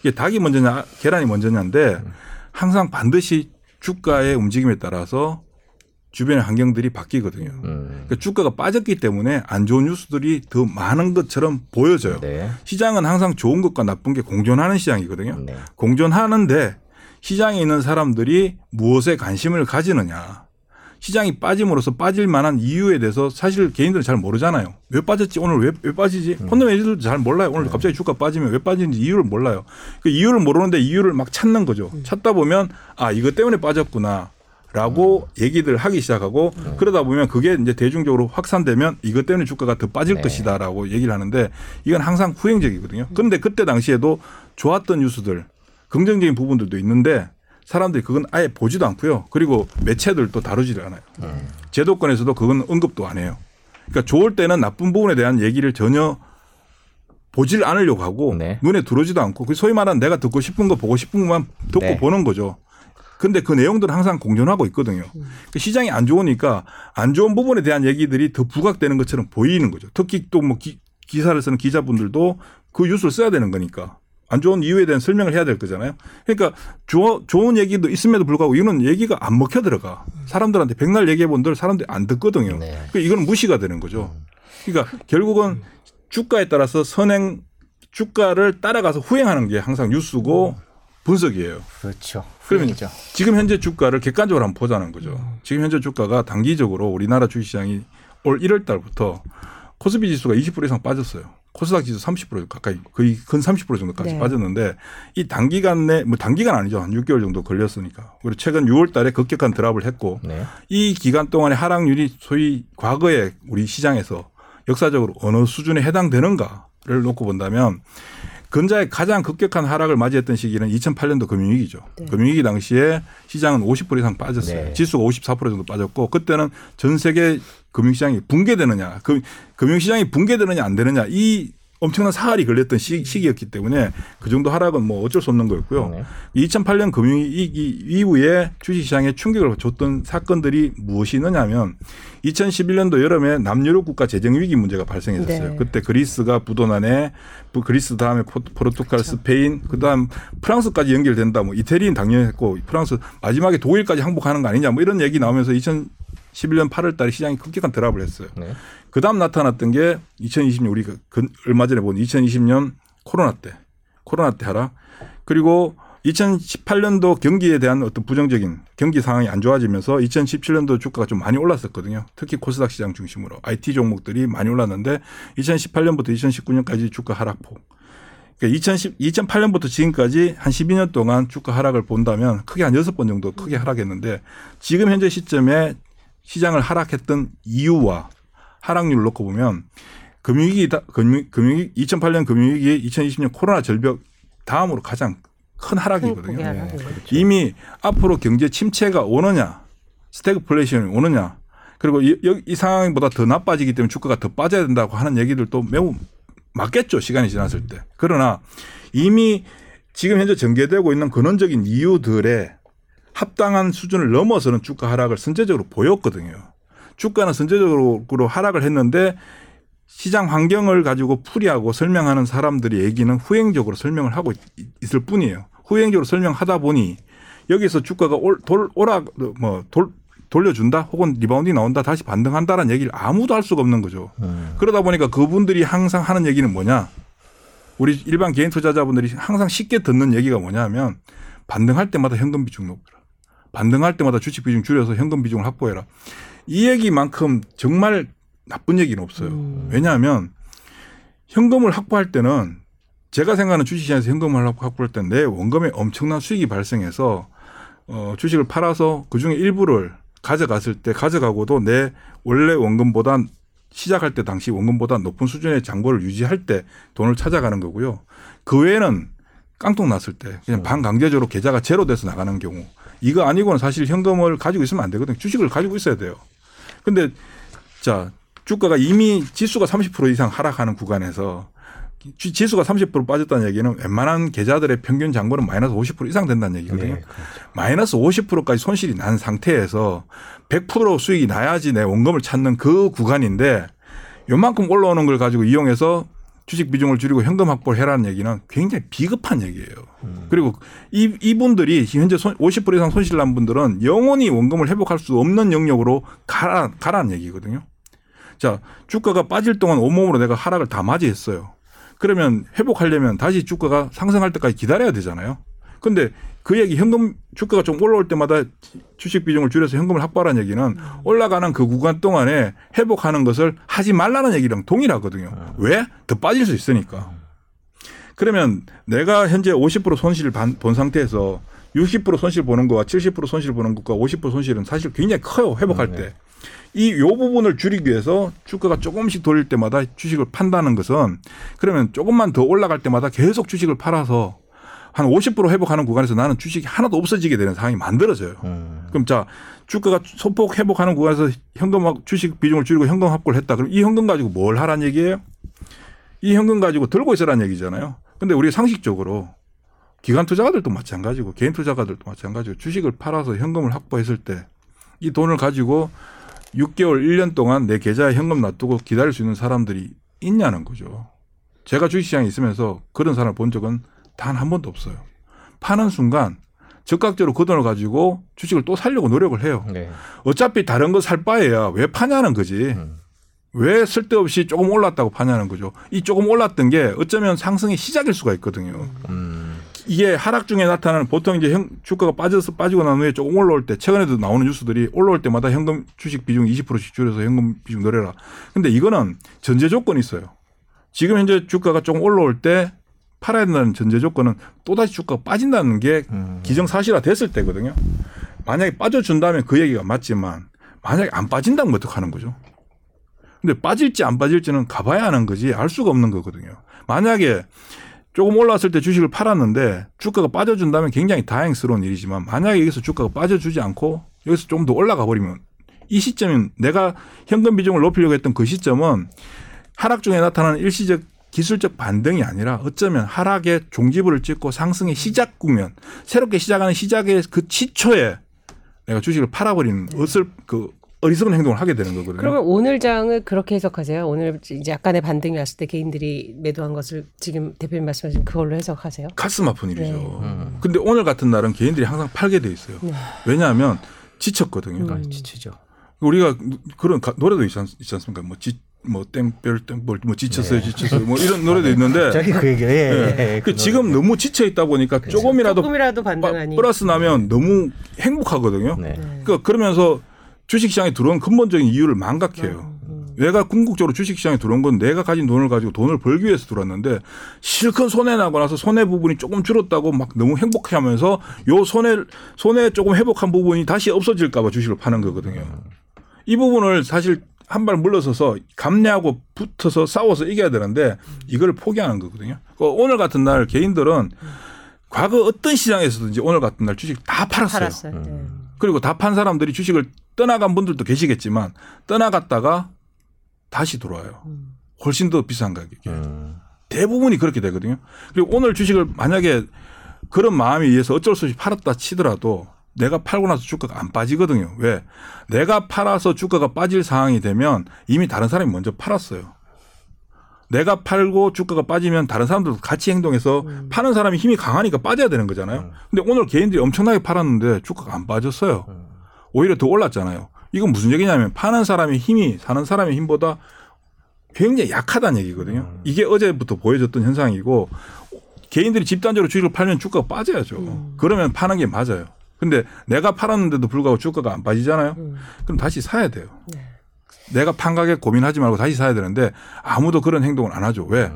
이게 닭이 먼저냐, 계란이 먼저냐인데 항상 반드시 주가의 움직임에 따라서 주변의 환경들이 바뀌거든요. 음. 그러니까 주가가 빠졌기 때문에 안 좋은 뉴스들이 더 많은 것처럼 보여져요. 네. 시장은 항상 좋은 것과 나쁜 게 공존하는 시장이거든요. 네. 공존하는데 시장에 있는 사람들이 무엇에 관심을 가지느냐. 시장이 빠짐으로써 빠질 만한 이유에 대해서 사실 개인들은 잘 모르잖아요. 왜 빠졌지? 오늘 왜, 왜 빠지지? 음. 펀드 매니저들도 잘 몰라요. 오늘 갑자기 주가 빠지면 왜 빠지는지 이유를 몰라요. 그 이유를 모르는데 이유를 막 찾는 거죠. 음. 찾다 보면 아, 이것 때문에 빠졌구나. 라고 얘기들 하기 시작하고 그러다 보면 그게 이제 대중적으로 확산되면 이것 때문에 주가가 더 빠질 네. 것이다라고 얘기를 하는데 이건 항상 후행적이거든요. 그런데 그때 당시에도 좋았던 뉴스들 긍정적인 부분들도 있는데 사람들이 그건 아예 보지도 않고요. 그리고 매체들도 다루지를 않아요. 제도권에서도 그건 언급도 안 해요. 그러니까 좋을 때는 나쁜 부분에 대한 얘기를 전혀 보질 않으려고 하고 네. 눈에 들어오지도 않고 그 소위 말하는 내가 듣고 싶은 거 보고 싶은 것만 듣고 네. 보는 거죠. 근데 그 내용들은 항상 공존하고 있거든요. 그 시장이 안 좋으니까 안 좋은 부분에 대한 얘기들이 더 부각되는 것처럼 보이는 거죠. 특히 또 뭐 기사를 쓰는 기자분들도 그 뉴스를 써야 되는 거니까 안 좋은 이유에 대한 설명을 해야 될 거잖아요. 그러니까 조, 좋은 얘기도 있음에도 불구하고 이거는 얘기가 안 먹혀 들어가. 사람들한테 백날 얘기해 본들 사람들이 안 듣거든요. 네. 그러니까 이거는 무시가 되는 거죠. 그러니까 결국은 주가에 따라서 선행 주가를 따라가서 후행하는 게 항상 뉴스고 분석이에요. 그렇죠. 그러면 후행이죠. 지금 현재 주가를 객관적으로 한번 보자는 거죠. 지금 현재 주가가 단기적으로 우리나라 주식시장이 올 1월 달부터 코스피 지수가 20% 이상 빠졌어요. 코스닥 지수 30% 가까이 거의 근 30% 정도까지 네. 빠졌는데 이 단기간 내 뭐 단기간 아니죠. 한 6개월 정도 걸렸으니까. 그리고 최근 6월 달에 급격한 드랍을 했고 네. 이 기간 동안의 하락률이 소위 과거에 우리 시장에서 역사적으로 어느 수준에 해당되는가를 놓고 본다면 근자의 가장 급격한 하락을 맞이했던 시기는 2008년도 금융위기죠. 네. 금융위기 당시에 시장은 50% 이상 빠졌어요. 네. 지수가 54% 정도 빠졌고 그때는 전 세계 금융시장이 붕괴되느냐, 금, 금융시장이 붕괴되느냐 안 되느냐 이 엄청난 사활이 걸렸던 시, 시기였기 때문에 그 정도 하락은 뭐 어쩔 수 없는 거였고요. 네. 2008년 금융위기 이후에 주식시장에 충격을 줬던 사건들이 무엇이 있느냐면 2011년도 여름에 남유럽 국가 재정위기 문제가 발생했었어요. 네. 그때 그리스가 부도난에 부- 그리스 다음에 포- 포르투갈, 스페인, 그 다음 프랑스까지 연결된다. 뭐 이태리는 당연히 했고 프랑스 마지막에 독일까지 항복하는 거 아니냐 뭐 이런 얘기 나오면서 2011년 8월 달에 시장이 급격한 드랍을 했어요. 네. 그 다음 나타났던 게 2020년 우리가 그 얼마 전에 본 2020년 코로나 때 코로나 때 하락 그리고 2018년도 경기에 대한 어떤 부정적인 경기 상황이 안 좋아지면서 2017년도 주가가 좀 많이 올랐었거든요. 특히 코스닥 시장 중심으로 IT 종목들이 많이 올랐는데 2018년부터 2019년까지 주가 하락폭. 그러니까 2010, 2008년부터 지금까지 한 12년 동안 주가 하락을 본다면 크게 한 6번 정도 크게 하락했는데 지금 현재 시점에 시장을 하락했던 이유와 하락률을 놓고 보면 금융위기, 금융, 금융위 2008년 금융위기, 2020년 코로나 절벽 다음으로 가장 큰 하락이거든요. 크게 하락이네. 이미 앞으로 경제 침체가 오느냐, 스태그플레이션이 오느냐, 그리고 이, 여- 이 상황보다 더 나빠지기 때문에 주가가 더 빠져야 된다고 하는 얘기들도 매우 맞겠죠. 시간이 지났을 때. 그러나 이미 지금 현재 전개되고 있는 근원적인 이유들의 합당한 수준을 넘어서는 주가 하락을 선제적으로 보였거든요. 주가는 선제적으로 하락을 했는데 시장 환경을 가지고 풀이하고 설명하는 사람들의 얘기는 후행적으로 설명을 하고 있- 있을 뿐이에요. 후행적으로 설명하다 보니 여기서 주가가 올, 돌, 오라, 뭐, 돌, 돌려준다 혹은 rebounding 나온다 다시 반등한다는 얘기를 아무도 할 수가 없는 거죠. 음. 그러다 보니까 그분들이 항상 하는 얘기는 뭐냐. 우리 일반 개인 투자자분들이 항상 쉽게 듣는 얘기가 뭐냐면 반등할 때마다 현금 비중 높여라. 반등할 때마다 주식 비중 줄여서 현금 비중을 확보해라. 이 얘기만큼 정말 나쁜 얘기는 없어요. 음. 왜냐하면 현금을 확보할 때는 제가 생각하는 주식시장에서 현금을 확보할 때는 내 원금에 엄청난 수익이 발생해서 어, 주식을 팔아서 그 중에 일부를 가져갔을 때 가져가고도 내 원래 원금보다 시작할 때 당시 원금보다 높은 수준의 잔고를 유지할 때 돈을 찾아가는 거고요. 그 외에는 깡통 났을 때 그냥 반강제적으로 계좌가 제로 돼서 나가는 경우 이거 아니고는 사실 현금을 가지고 있으면 안 되거든요. 주식을 가지고 있어야 돼요. 근데 자 주가가 이미 지수가 30% 이상 하락하는 구간에서 지- 지수가 30% 빠졌다는 얘기는 웬만한 계좌들의 평균 잔고는 마이너스 50% 이상 된다는 얘기거든요. 네, 그렇죠. 마이너스 50%까지 손실이 난 상태에서 100% 수익이 나야지 내 원금을 찾는 그 구간인데 요만큼 올라오는 걸 가지고 이용해서 주식 비중을 줄이고 현금 확보를 해라는 얘기는 굉장히 비급한 얘기예요. 그리고 이, 이분들이 현재 손, 50% 이상 손실 난 분들은 영원히 원금을 회복할 수 없는 영역으로 가라, 가라는 얘기거든요. 자, 주가가 빠질 동안 온몸으로 내가 하락을 다 맞이했어요. 그러면 회복하려면 다시 주가가 상승할 때까지 기다려야 되잖아요. 근데 그 얘기 현금 주가가 좀 올라올 때마다 주식 비중을 줄여서 현금을 확보하라는 얘기는 올라가는 그 구간 동안에 회복하는 것을 하지 말라는 얘기랑 동일하거든요. 왜? 더 빠질 수 있으니까. 그러면 내가 현재 50% 손실을 반- 본 상태에서 60% 손실 보는 거와 70% 손실 보는 것과 50% 손실은 사실 굉장히 커요. 회복할 때. 이 요 부분을 줄이기 위해서 주가가 조금씩 돌릴 때마다 주식을 판다는 것은 그러면 조금만 더 올라갈 때마다 계속 주식을 팔아서 한 50% 회복하는 구간에서 나는 주식이 하나도 없어지게 되는 상황이 만들어져요. 음. 그럼 자 주가가 소폭 회복하는 구간에서 현금 확- 주식 비중을 줄이고 현금 확보를 했다. 그럼 이 현금 가지고 뭘 하란 얘기예요? 이 현금 가지고 들고 있으란 얘기잖아요. 근데 우리 상식적으로 기관 투자가들도 마찬가지고 개인 투자가들도 마찬가지고 주식을 팔아서 현금을 확보했을 때 이 돈을 가지고 6개월, 1년 동안 내 계좌에 현금 놔두고 기다릴 수 있는 사람들이 있냐는 거죠. 제가 주식시장에 있으면서 그런 사람을 본 적은 단 한 번도 없어요. 파는 순간 즉각적으로 그 돈을 가지고 주식을 또 살려고 노력을 해요. 네. 어차피 다른 거 살 바에야 왜 파냐는 거지. 음. 왜 쓸데없이 조금 올랐다고 파냐는 거죠. 이 조금 올랐던 게 어쩌면 상승의 시작일 수가 있거든요. 음. 이게 하락 중에 나타나는 보통 이제 형, 주가가 빠져서 빠지고 난 후에 조금 올라올 때 최근에도 나오는 뉴스들이 올라올 때마다 현금 주식 비중 20%씩 줄여서 현금 비중 늘려라. 근데 이거는 전제 조건이 있어요. 지금 현재 주가가 조금 올라올 때 팔아야 된다는 전제 조건은 또다시 주가가 빠진다는 게 음. 기정사실화 됐을 때거든요. 만약에 빠져준다면 그 얘기가 맞지만 만약에 안 빠진다면 어떡하는 거죠? 근데 빠질지 안 빠질지는 가봐야 하는 거지 알 수가 없는 거거든요. 만약에 조금 올랐을 때 주식을 팔았는데 주가가 빠져준다면 굉장히 다행스러운 일이지만 만약에 여기서 주가가 빠져주지 않고 여기서 좀 더 올라가 버리면 이 시점은 내가 현금 비중을 높이려고 했던 그 시점은 하락 중에 나타나는 일시적 기술적 반등이 아니라 어쩌면 하락의 종지부를 찍고 상승의 시작 국면, 새롭게 시작하는 시작의 그 시초에 내가 주식을 팔아버리는 어슬 그 어리석은 행동을 하게 되는 거거든요. 그러면 오늘 장을 그렇게 해석하세요? 오늘 이제 약간의 반등이 왔을 때 개인들이 매도한 것을 지금 대표님 말씀하신 그걸로 해석하세요? 가슴 아픈 일이죠. 네. 음. 근데 오늘 같은 날은 개인들이 항상 팔게 돼 있어요. 네. 왜냐하면 지쳤거든요. 음. 지치죠. 우리가 그런 가- 노래도 있지, 않, 있지 않 습니까? 뭐 지, 뭐 땡별 땡벌 뭐 지쳤어요, 네. 지쳤어요. 뭐 이런 노래도 있는데. (laughs) 저기 그 얘기. 예, 예. 예, 그그 지금. 너무 지쳐 있다 보니까 조금이라도 조금이라도 빠- 반등하니. 플러스 나면 너무 행복하거든요. 네. 네. 그러니까 그러면서 주식시장에 들어온 근본적인 이유를 망각해요. 음. 내가 궁극적으로 주식시장에 들어온 건 내가 가진 돈을 가지고 돈을 벌기 위해서 들어왔는데 실컷 손해 나고 나서 손해 부분이 조금 줄었다고 막 너무 행복해 하면서 요 손해 손해 조금 회복한 부분이 다시 없어질까 봐 주식을 파는 거거든요. 이 부분을 사실 한 발 물러서서 감내하고 붙어서 싸워서 이겨야 되는데 이걸 포기하는 거거든요. 그 오늘 같은 날 개인들은 과거 어떤 시장에서든지 오늘 같은 날 주식 다 팔았어요. 팔았어요. 네. 음. 그리고 다 판 사람들이 주식을 떠나간 분들도 계시겠지만 떠나갔다가 다시 돌아와요. 음. 훨씬 더 비싼 가격에. 음. 대부분이 그렇게 되거든요. 그리고 오늘 주식을 만약에 그런 마음에 의해서 어쩔 수 없이 팔았다 치더라도 내가 팔고 나서 주가가 안 빠지거든요. 왜? 내가 팔아서 주가가 빠질 상황이 되면 이미 다른 사람이 먼저 팔았어요. 내가 팔고 주가가 빠지면 다른 사람들도 같이 행동해서 음. 파는 사람이 힘이 강하니까 빠져야 되는 거잖아요. 음. 근데 오늘 개인들이 엄청나게 팔았는데 주가가 안 빠졌어요. 음. 오히려 더 올랐잖아요. 이건 무슨 얘기냐면 파는 사람의 힘이 사는 사람의 힘보다 굉장히 약하다는 얘기거든요. 음. 이게 어제부터 보여줬던 현상이고 개인들이 집단적으로 주식을 팔면 주가가 빠져야죠. 음. 그러면 파는 게 맞아요. 근데 내가 팔았는데도 불구하고 주가가 안 빠지잖아요. 음. 그럼 다시 사야 돼요. 네. 내가 판 가격 고민하지 말고 다시 사야 되는데 아무도 그런 행동을 안 하죠. 왜?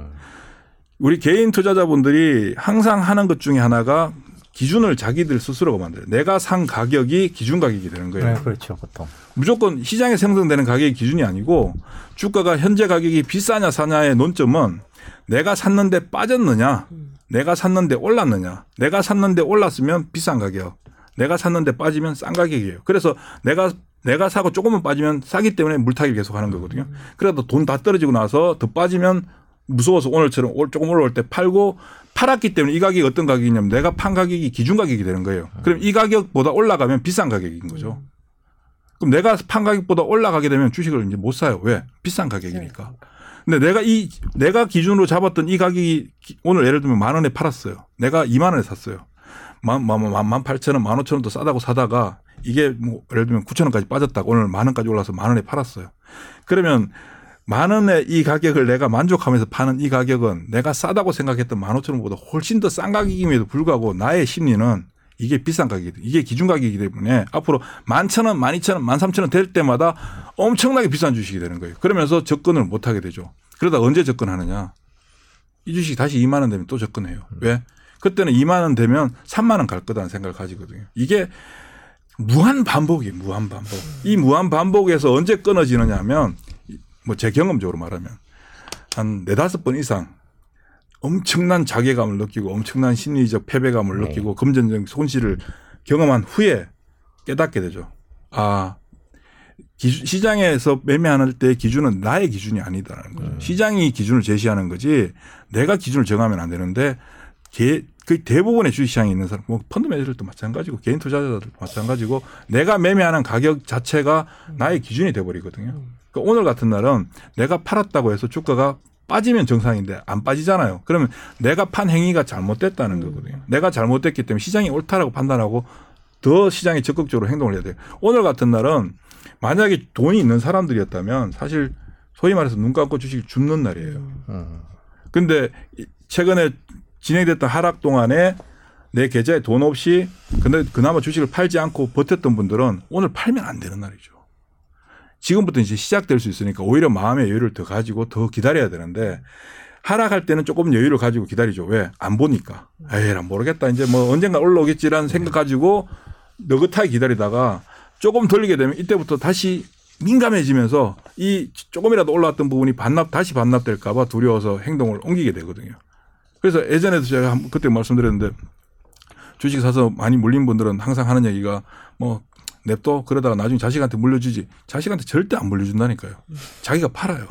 우리 개인 투자자분들이 항상 하는 것 중에 하나가 기준을 자기들 스스로가 만들어요. 내가 산 가격이 기준 가격이 되는 거예요. 네, 그렇죠, 보통. 무조건 시장에 생성되는 가격이 기준이 아니고 주가가 현재 가격이 비싸냐 사냐의 논점은 내가 샀는데 빠졌느냐, 내가 샀는데 올랐느냐, 내가 샀는데 올랐으면 비싼 가격, 내가 샀는데 빠지면 싼 가격이에요. 그래서 내가 내가 사고 조금만 빠지면 싸기 때문에 물타기를 계속 하는 거거든요. 그래도 돈 다 떨어지고 나서 더 빠지면 무서워서 오늘처럼 올- 조금 올라올 때 팔고 팔았기 때문에 이 가격이 어떤 가격이냐면 내가 판 가격이 기준 가격이 되는 거예요. 그럼 이 가격보다 올라가면 비싼 가격인 거죠. 그럼 내가 판 가격보다 올라가게 되면 주식을 이제 못 사요. 왜? 비싼 가격이니까. 근데 내가 이 내가 기준으로 잡았던 이 가격이 기- 오늘 예를 들면 만 원에 팔았어요. 내가 2만 원에 샀어요. 만, 만, 만, 만 팔천 원, 만 오천 원도 싸다고 사다가 이게 뭐 예를 들면 9천 원까지 빠졌다가 오늘 만 원까지 올라서 만 원에 팔았어요. 그러면 만 원의 이 가격을 내가 만족하면서 파는 이 가격은 내가 싸다고 생각했던 만 오천 원보다 훨씬 더 싼 가격임에도 불구하고 나의 심리는 이게 비싼 가격이다. 이게 기준 가격이기 때문에 앞으로 만 천 원, 만 이천 원, 만 삼천 원 될 때마다 엄청나게 비싼 주식이 되는 거예요. 그러면서 접근을 못 하게 되죠. 그러다 언제 접근하느냐? 이 주식 다시 2만 원 되면 또 접근해요. 왜? 그때는 2만 원 되면 3만 원 갈 거다는 생각을 가지거든요. 이게 무한 반복이에요. 무한 반복. 이 무한 반복에서 언제 끊어지느냐면 뭐 제 경험적으로 말하면 한 네다섯 번 이상 엄청난 자괴감을 느끼고 엄청난 심리적 패배감을 네. 느끼고 금전적 손실을 경험한 후에 깨닫게 되죠. 아, 기준- 시장에서 매매하는 때 기준은 나의 기준이 아니다라는 거죠. 시장이 기준을 제시하는 거지 내가 기준을 정하면 안 되는데 개, 그 대부분의 주식시장에 있는 사람, 뭐 펀드 매니저들도 마찬가지고 개인 투자자들도 마찬가지고 내가 매매하는 가격 자체가 나의 기준이 돼버리거든요. 그러니까 오늘 같은 날은 내가 팔았다고 해서 주가가 빠지면 정상인데 안 빠지잖아요. 그러면 내가 판 행위가 잘못됐다는 거거든요. 내가 잘못됐기 때문에 시장이 옳다라고 판단하고 더 시장에 적극적으로 행동을 해야 돼요. 오늘 같은 날은 만약에 돈이 있는 사람들이었다면 사실 소위 말해서 눈 감고 주식을 줍는 날이에요. 음. 근데 이- 최근에 진행됐던 하락 동안에 내 계좌에 돈 없이 근데 그나마 주식을 팔지 않고 버텼던 분들은 오늘 팔면 안 되는 날이죠. 지금부터 이제 시작될 수 있으니까 오히려 마음의 여유를 더 가지고 더 기다려야 되는데 하락할 때는 조금 여유를 가지고 기다리죠. 왜? 안 보니까. 에이, 난 모르겠다. 이제 뭐 언젠가 올라오겠지라는 생각 가지고 느긋하게 기다리다가 조금 돌리게 되면 이때부터 다시 민감해지면서 이 조금이라도 올라왔던 부분이 반납 다시 반납될까봐 두려워서 행동을 옮기게 되거든요. 그래서 예전에도 제가 한- 그때 말씀드렸는데 주식 사서 많이 물린 분들은 항상 하는 얘기가 뭐 냅둬 그러다가 나중에 자식한테 물려주지 자식한테 절대 안 물려준다니까요. 자기가 팔아요.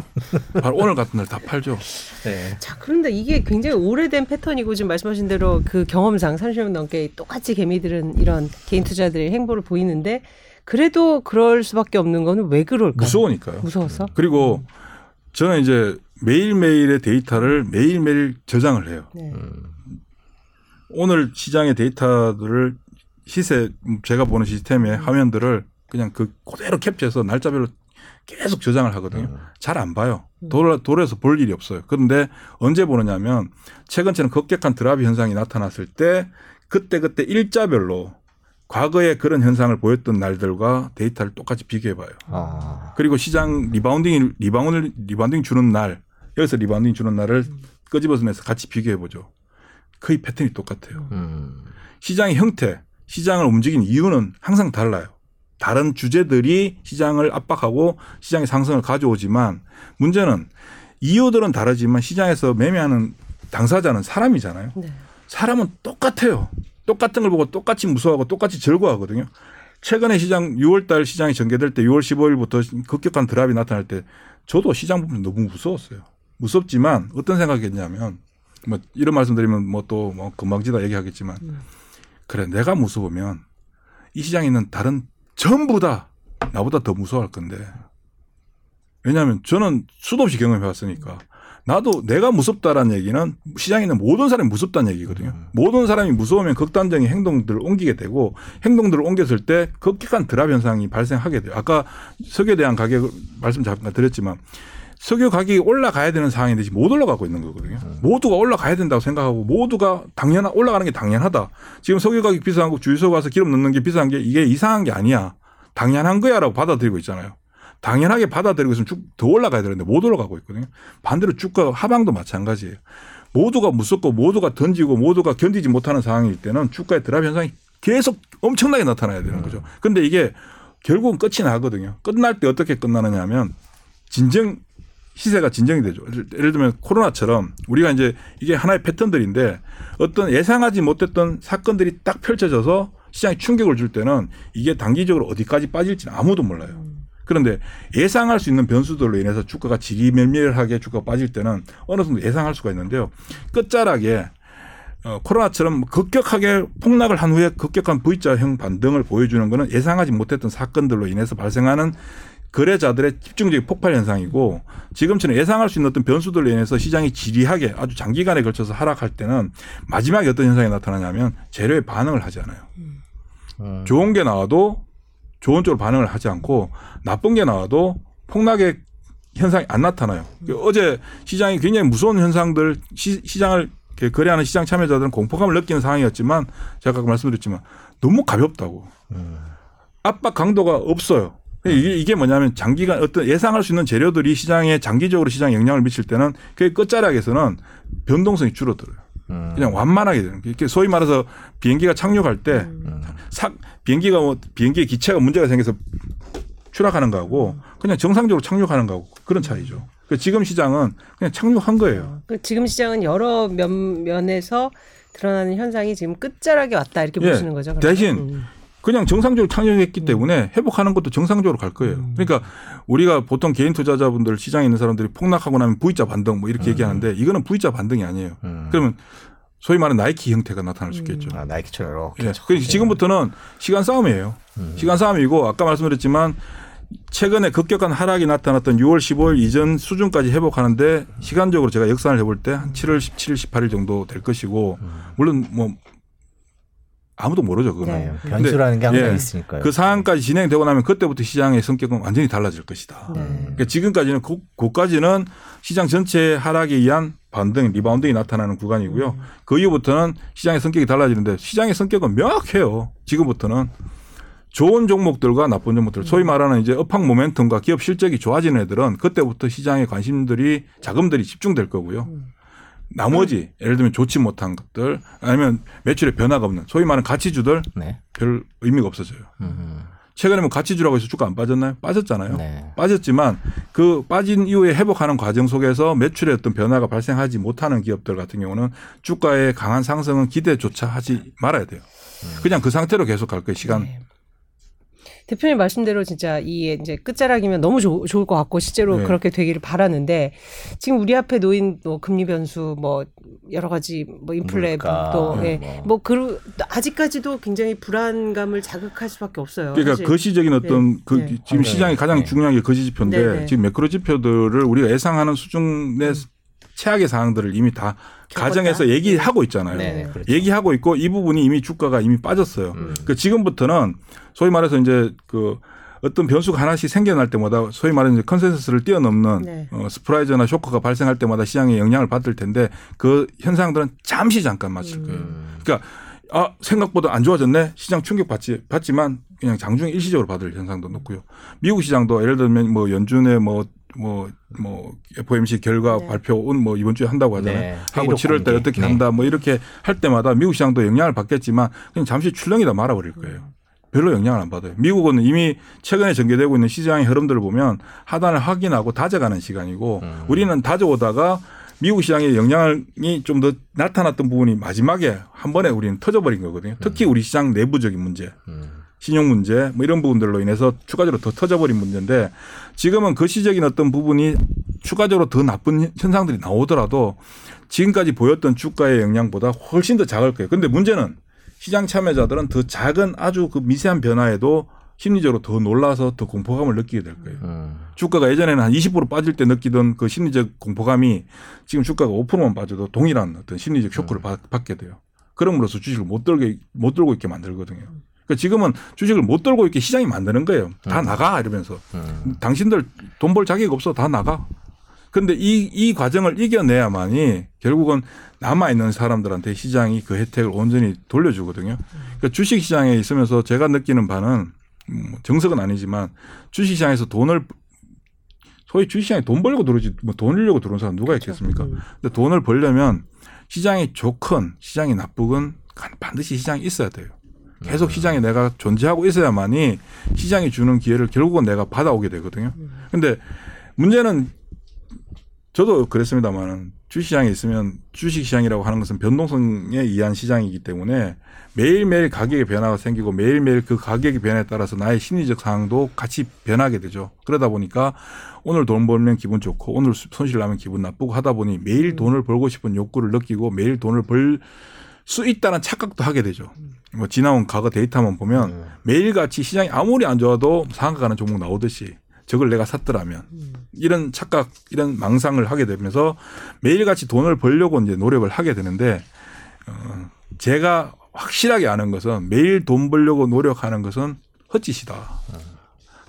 바로 오늘 같은 날 다 팔죠. 네. 자, 그런데 이게 굉장히 오래된 패턴이고 지금 말씀하신 대로 그 경험상 30년 넘게 똑같이 개미들은 이런 개인 투자들의 행보를 보이는데 그래도 그럴 수밖에 없는 거는 왜 그럴까? 무서우니까요. 무서워서? 그리고 저는 이제 매일매일의 데이터를 매일매일 저장을 해요. 네. 오늘 시장의 데이터들을 시세 제가 보는 시스템의 화면들을 그냥 그 그대로 캡처해서 날짜별로 계속 저장을 하거든요. 잘 안 봐요. 돌아, 돌아서 볼 일이 없어요. 그런데 언제 보느냐면 최근처럼 급격한 drop 현상이 나타났을 때 그때 그때 일자별로 과거에 그런 현상을 보였던 날들과 데이터를 똑같이 비교해 봐요. 아. 그리고 시장 rebounding 리바운드 rebounding 주는 날 여기서 rebounding 주는 날을 끄집어내서 같이 비교해 보죠. 거의 패턴이 똑같아요. 음. 시장의 형태, 시장을 움직이는 이유는 항상 달라요. 다른 주제들이 시장을 압박하고 시장의 상승을 가져오지만 문제는 이유들은 다르지만 시장에서 매매하는 당사자는 사람이잖아요. 네. 사람은 똑같아요. 똑같은 걸 보고 똑같이 무서워하고 똑같이 즐거워하거든요. 최근에 시장 6월 달 시장이 전개될 때 6월 15일부터 급격한 drop이 나타날 때 저도 시장 부분 너무 무서웠어요. 무섭지만 어떤 생각이었냐면 뭐 이런 말씀드리면 뭐 또뭐 금방지다 얘기하겠지만 그래 내가 무서우면 이 시장에 있는 다른 전부 다 나보다 더 무서워할 건데 왜냐하면 저는 수도 없이 경험해 왔으니까 나도 내가 무섭다라는 얘기는 시장에 있는 모든 사람이 무섭다는 얘기거든요. 모든 사람이 무서우면 극단적인 행동들을 옮기게 되고 행동들을 옮겼을 때 급격한 드랍 현상이 발생하게 돼요. 아까 석유에 대한 가격 말씀 잠깐 드렸지만 석유 가격이 올라가야 되는 상황인데 지금 못 올라가고 있는 거거든요. 모두가 올라가야 된다고 생각하고 모두가 당연한 올라가는 게 당연하다. 지금 석유 가격 비싼 거 주유소 가서 기름 넣는 게 비싼 게 이게 이상한 게 아니야. 당연한 거야라고 받아들이고 있잖아요. 당연하게 받아들이고 있으면 쭉 더 올라가야 되는데 못 올라가고 있거든요. 반대로 주가 하방도 마찬가지예요. 모두가 무섭고 모두가 던지고 모두가 견디지 못하는 상황일 때는 주가의 드랍 현상이 계속 엄청나게 나타나야 되는 거죠. 근데 이게 결국은 끝이 나거든요. 끝날 때 어떻게 끝나느냐 하면 진정 시세가 진정이 되죠. 예를- 들면 코로나처럼 우리가 이제 이게 하나의 패턴들인데 어떤 예상하지 못했던 사건들이 딱 펼쳐져서 시장에 충격을 줄 때는 이게 단기적으로 어디까지 빠질지는 아무도 몰라요. 그런데 예상할 수 있는 변수들로 인해서 주가가 지리멸멸하게 주가가 빠질 때는 어느 정도 예상할 수가 있는데요. 끝자락에 어, 코로나처럼 급격하게 폭락을 한 후에 급격한 V자형 반등을 보여주는 것은 예상하지 못했던 사건들로 인해서 발생하는 거래자들의 집중적인 폭발 현상이고 지금처럼 예상할 수 있는 어떤 변수들로 인해서 시장이 지리하게 아주 장기간에 걸쳐서 하락할 때는 마지막에 어떤 현상이 나타나냐면 재료에 반응을 하지 않아요. 음. 좋은 게 나와도 좋은 쪽으로 반응을 하지 않고 나쁜 게 나와도 폭락의 현상이 안 나타나요. 어제 시장이 굉장히 무서운 현상들 시, 시장을 이렇게 거래하는 시장 참여자들은 공포감을 느끼는 상황이었지만 제가 아까 말씀드렸지만 너무 가볍다고 음. 압박 강도가 없어요. 이게, 이게 뭐냐면 장기간 어떤 예상할 수 있는 재료들이 시장에 장기적으로 시장에 영향을 미칠 때는 그 끝자락에서는 변동성이 줄어들어요. 음. 그냥 완만하게 되는 게 소위 말해서 비행기가 착륙할 때 사, 비행기가 뭐 비행기의 기체가 문제가 생겨서 추락하는 거하고 그냥 정상적으로 착륙하는 거하고 그런 차이죠. 그 지금 시장은 그냥 착륙한 거예요. 그 지금 시장은 여러 면, 면에서 드러나는 현상이 지금 끝자락에 왔다 이렇게 예, 보시는 거죠. 그러면? 대신 음. 그냥 정상적으로 착륙했기 때문에 회복하는 것도 정상적으로 갈 거예요. 그러니까 우리가 보통 개인 투자자분들 시장에 있는 사람들이 폭락하고 나면 V자 반등 뭐 이렇게 얘기하는데 이거는 V자 반등이 아니에요. 음. 그러면 소위 말하는 나이키 형태가 나타날 수 있겠죠. 아, 나이키처럼 이렇게. 예. 그러니까 지금부터는 시간 싸움이에요. 시간 싸움이고 아까 말씀드렸지만 최근에 급격한 하락이 나타났던 6월 15일 이전 수준까지 회복하는데 시간적으로 제가 역산을 해볼 때 한 7월 17일, 18일 정도 될 것이고 물론 뭐 아무도 모르죠 그거는. 네. 네, 변수라는 게 항상 예. 있으니까요. 그 상황까지 진행되고 나면 그때부터 시장의 성격은 완전히 달라질 것이다. 네. 그러니까 지금까지는 그, 그까지는 시장 전체 하락에 의한 반등, rebounding이 나타나는 구간이고요. 그 이후부터는 시장의 성격이 달라지는데 시장의 성격은 명확해요. 지금부터는 좋은 종목들과 나쁜 종목들, 소위 말하는 이제 업황 모멘텀과 기업 실적이 좋아지는 애들은 그때부터 시장의 관심들이 자금들이 집중될 거고요. 나머지 예를 들면 좋지 못한 것들 아니면 매출에 변화가 없는 소위 말하는 가치주들 네. 별 의미가 없어져요. 음. 최근에 뭐 가치주라고 해서 주가 안 빠졌나요? 빠졌잖아요. 네. 빠졌지만 그 빠진 이후에 회복하는 과정 속에서 매출에 어떤 변화가 발생하지 못하는 기업들 같은 경우는 주가의 강한 상승은 기대조차 하지 말아야 돼요. 그냥 그 상태로 계속 갈 거예요. 시간. 네. 대표님 말씀대로 진짜 이 이제 끝자락이면 너무 좋, 좋을 것 같고 실제로 네. 그렇게 되기를 바라는데 지금 우리 앞에 놓인 뭐 금리 변수 뭐 여러 가지 뭐 인플레 또 네, 예. 뭐. 뭐그 아직까지도 굉장히 불안감을 자극할 수밖에 없어요. 그러니까 사실. 거시적인 어떤 네. 그 네. 지금 시장이 가장 네. 중요한 게 거시 지표인데 네, 네. 지금 매크로 지표들을 우리가 예상하는 수준의 최악의 상황들을 이미 다 겪었다? 가정에서 얘기하고 있잖아요. 네, 네, 그렇죠. 얘기하고 있고 이 부분이 이미 주가가 이미 빠졌어요. 음. 그 지금부터는 소위 말해서 이제 그 어떤 변수가 하나씩 생겨날 때마다 소위 말하는 이제 컨센서스를 뛰어넘는 네. 어, surprise나 쇼크가 발생할 때마다 시장에 영향을 받을 텐데 그 현상들은 잠시 잠깐 맞을 거예요. 음. 그러니까 아 생각보다 안 좋아졌네 시장 충격 받지 받지만 그냥 장중에 일시적으로 받을 현상도 높고요. 미국 시장도 예를 들면 뭐 연준의 뭐 뭐, 뭐, FOMC 결과 네. 발표는 뭐 이번 주에 한다고 하잖아요. 네. 하고 회의록 7월 달에 공개. 어떻게 네. 한다 뭐 이렇게 할 때마다 미국 시장도 영향을 받겠지만 그냥 잠시 출렁이다 말아버릴 거예요. 별로 영향을 안 받아요. 미국은 이미 최근에 전개되고 있는 시장의 흐름들을 보면 하단을 확인하고 다져가는 시간이고 음. 우리는 다져오다가 미국 시장의 영향이 좀 더 나타났던 부분이 마지막에 한 번에 우리는 터져버린 거거든요. 특히 우리 시장 내부적인 문제. 음. 신용 문제 뭐 이런 부분들로 인해서 추가적으로 더 터져버린 문제인데 지금은 거시적인 어떤 부분이 추가적으로 더 나쁜 현상들이 나오더라도 지금까지 보였던 주가의 영향보다 훨씬 더 작을 거예요. 근데 문제는 시장 참여자들은 더 작은 아주 그 미세한 변화에도 심리적으로 더 놀라서 더 공포감을 느끼게 될 거예요. 음. 주가가 예전에는 한 20% 빠질 때 느끼던 그 심리적 공포감이 지금 주가가 5%만 빠져도 동일한 어떤 심리적 쇼크를 받, 받게 돼요. 그럼으로써 주식을 못 들게 못 들고 있게 만들거든요. 그러니까 지금은 주식을 못 들고 있게 시장이 만드는 거예요. 다 나가 이러면서 음. 당신들 돈 벌 자격 없어 다 나가. 근데 이, 이 과정을 이겨내야만이 결국은 남아있는 사람들한테 시장이 그 혜택을 온전히 돌려주거든요. 그러니까 주식 시장에 있으면서 제가 느끼는 바는 음, 정석은 아니지만 주식 시장에서 돈을 소위 주식 시장에 돈 벌고 들어오지 뭐돈 잃려고 들어온 사람 누가 있겠습니까? 음. 근데 돈을 벌려면 시장이 좋건 시장이 나쁘건 반드시 시장이 있어야 돼요. 계속 시장에 내가 존재하고 있어야만이 시장이 주는 기회를 결국은 내가 받아오게 되거든요. 근데 문제는 저도 그랬습니다만은 주식시장에 있으면 주식시장이라고 하는 것은 변동성에 의한 시장이기 때문에 매일매일 가격의 변화가 생기고 매일매일 그 가격의 변화에 따라서 나의 심리적 상황도 같이 변하게 되죠. 그러다 보니까 오늘 돈 벌면 기분 좋고 오늘 손실 나면 기분 나쁘고 하다 보니 매일 돈을 벌고 싶은 욕구를 느끼고 매일 돈을 벌 수 있다는 착각도 하게 되죠. 뭐 지나온 과거 데이터만 보면 음. 매일같이 시장이 아무리 안 좋아도 상한가 가는 종목 나오듯이 저걸 내가 샀더라면 이런 착각, 이런 망상을 하게 되면서 매일같이 돈을 벌려고 이제 노력을 하게 되는데 어, 제가 확실하게 아는 것은 매일 돈 벌려고 노력하는 것은 헛짓이다.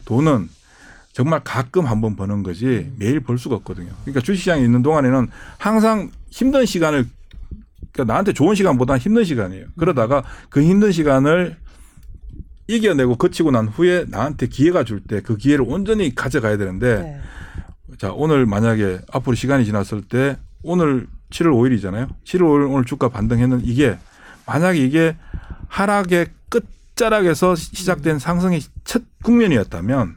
돈은 정말 가끔 한 번 버는 거지 매일 벌 수가 없거든요. 그러니까 주식시장에 있는 동안에는 항상 힘든 시간을 그러니까 나한테 좋은 시간보다 힘든 시간이에요. 그러다가 그 힘든 시간을 이겨내고 거치고 난 후에 나한테 기회가 줄 때 그 기회를 온전히 가져가야 되는데 네. 자 오늘 만약에 앞으로 시간이 지났을 때 오늘 7월 5일이잖아요. 7월 5일 오늘 주가 반등했는 이게 만약에 이게 하락의 끝자락에서 시작된 상승의 첫 국면이었다면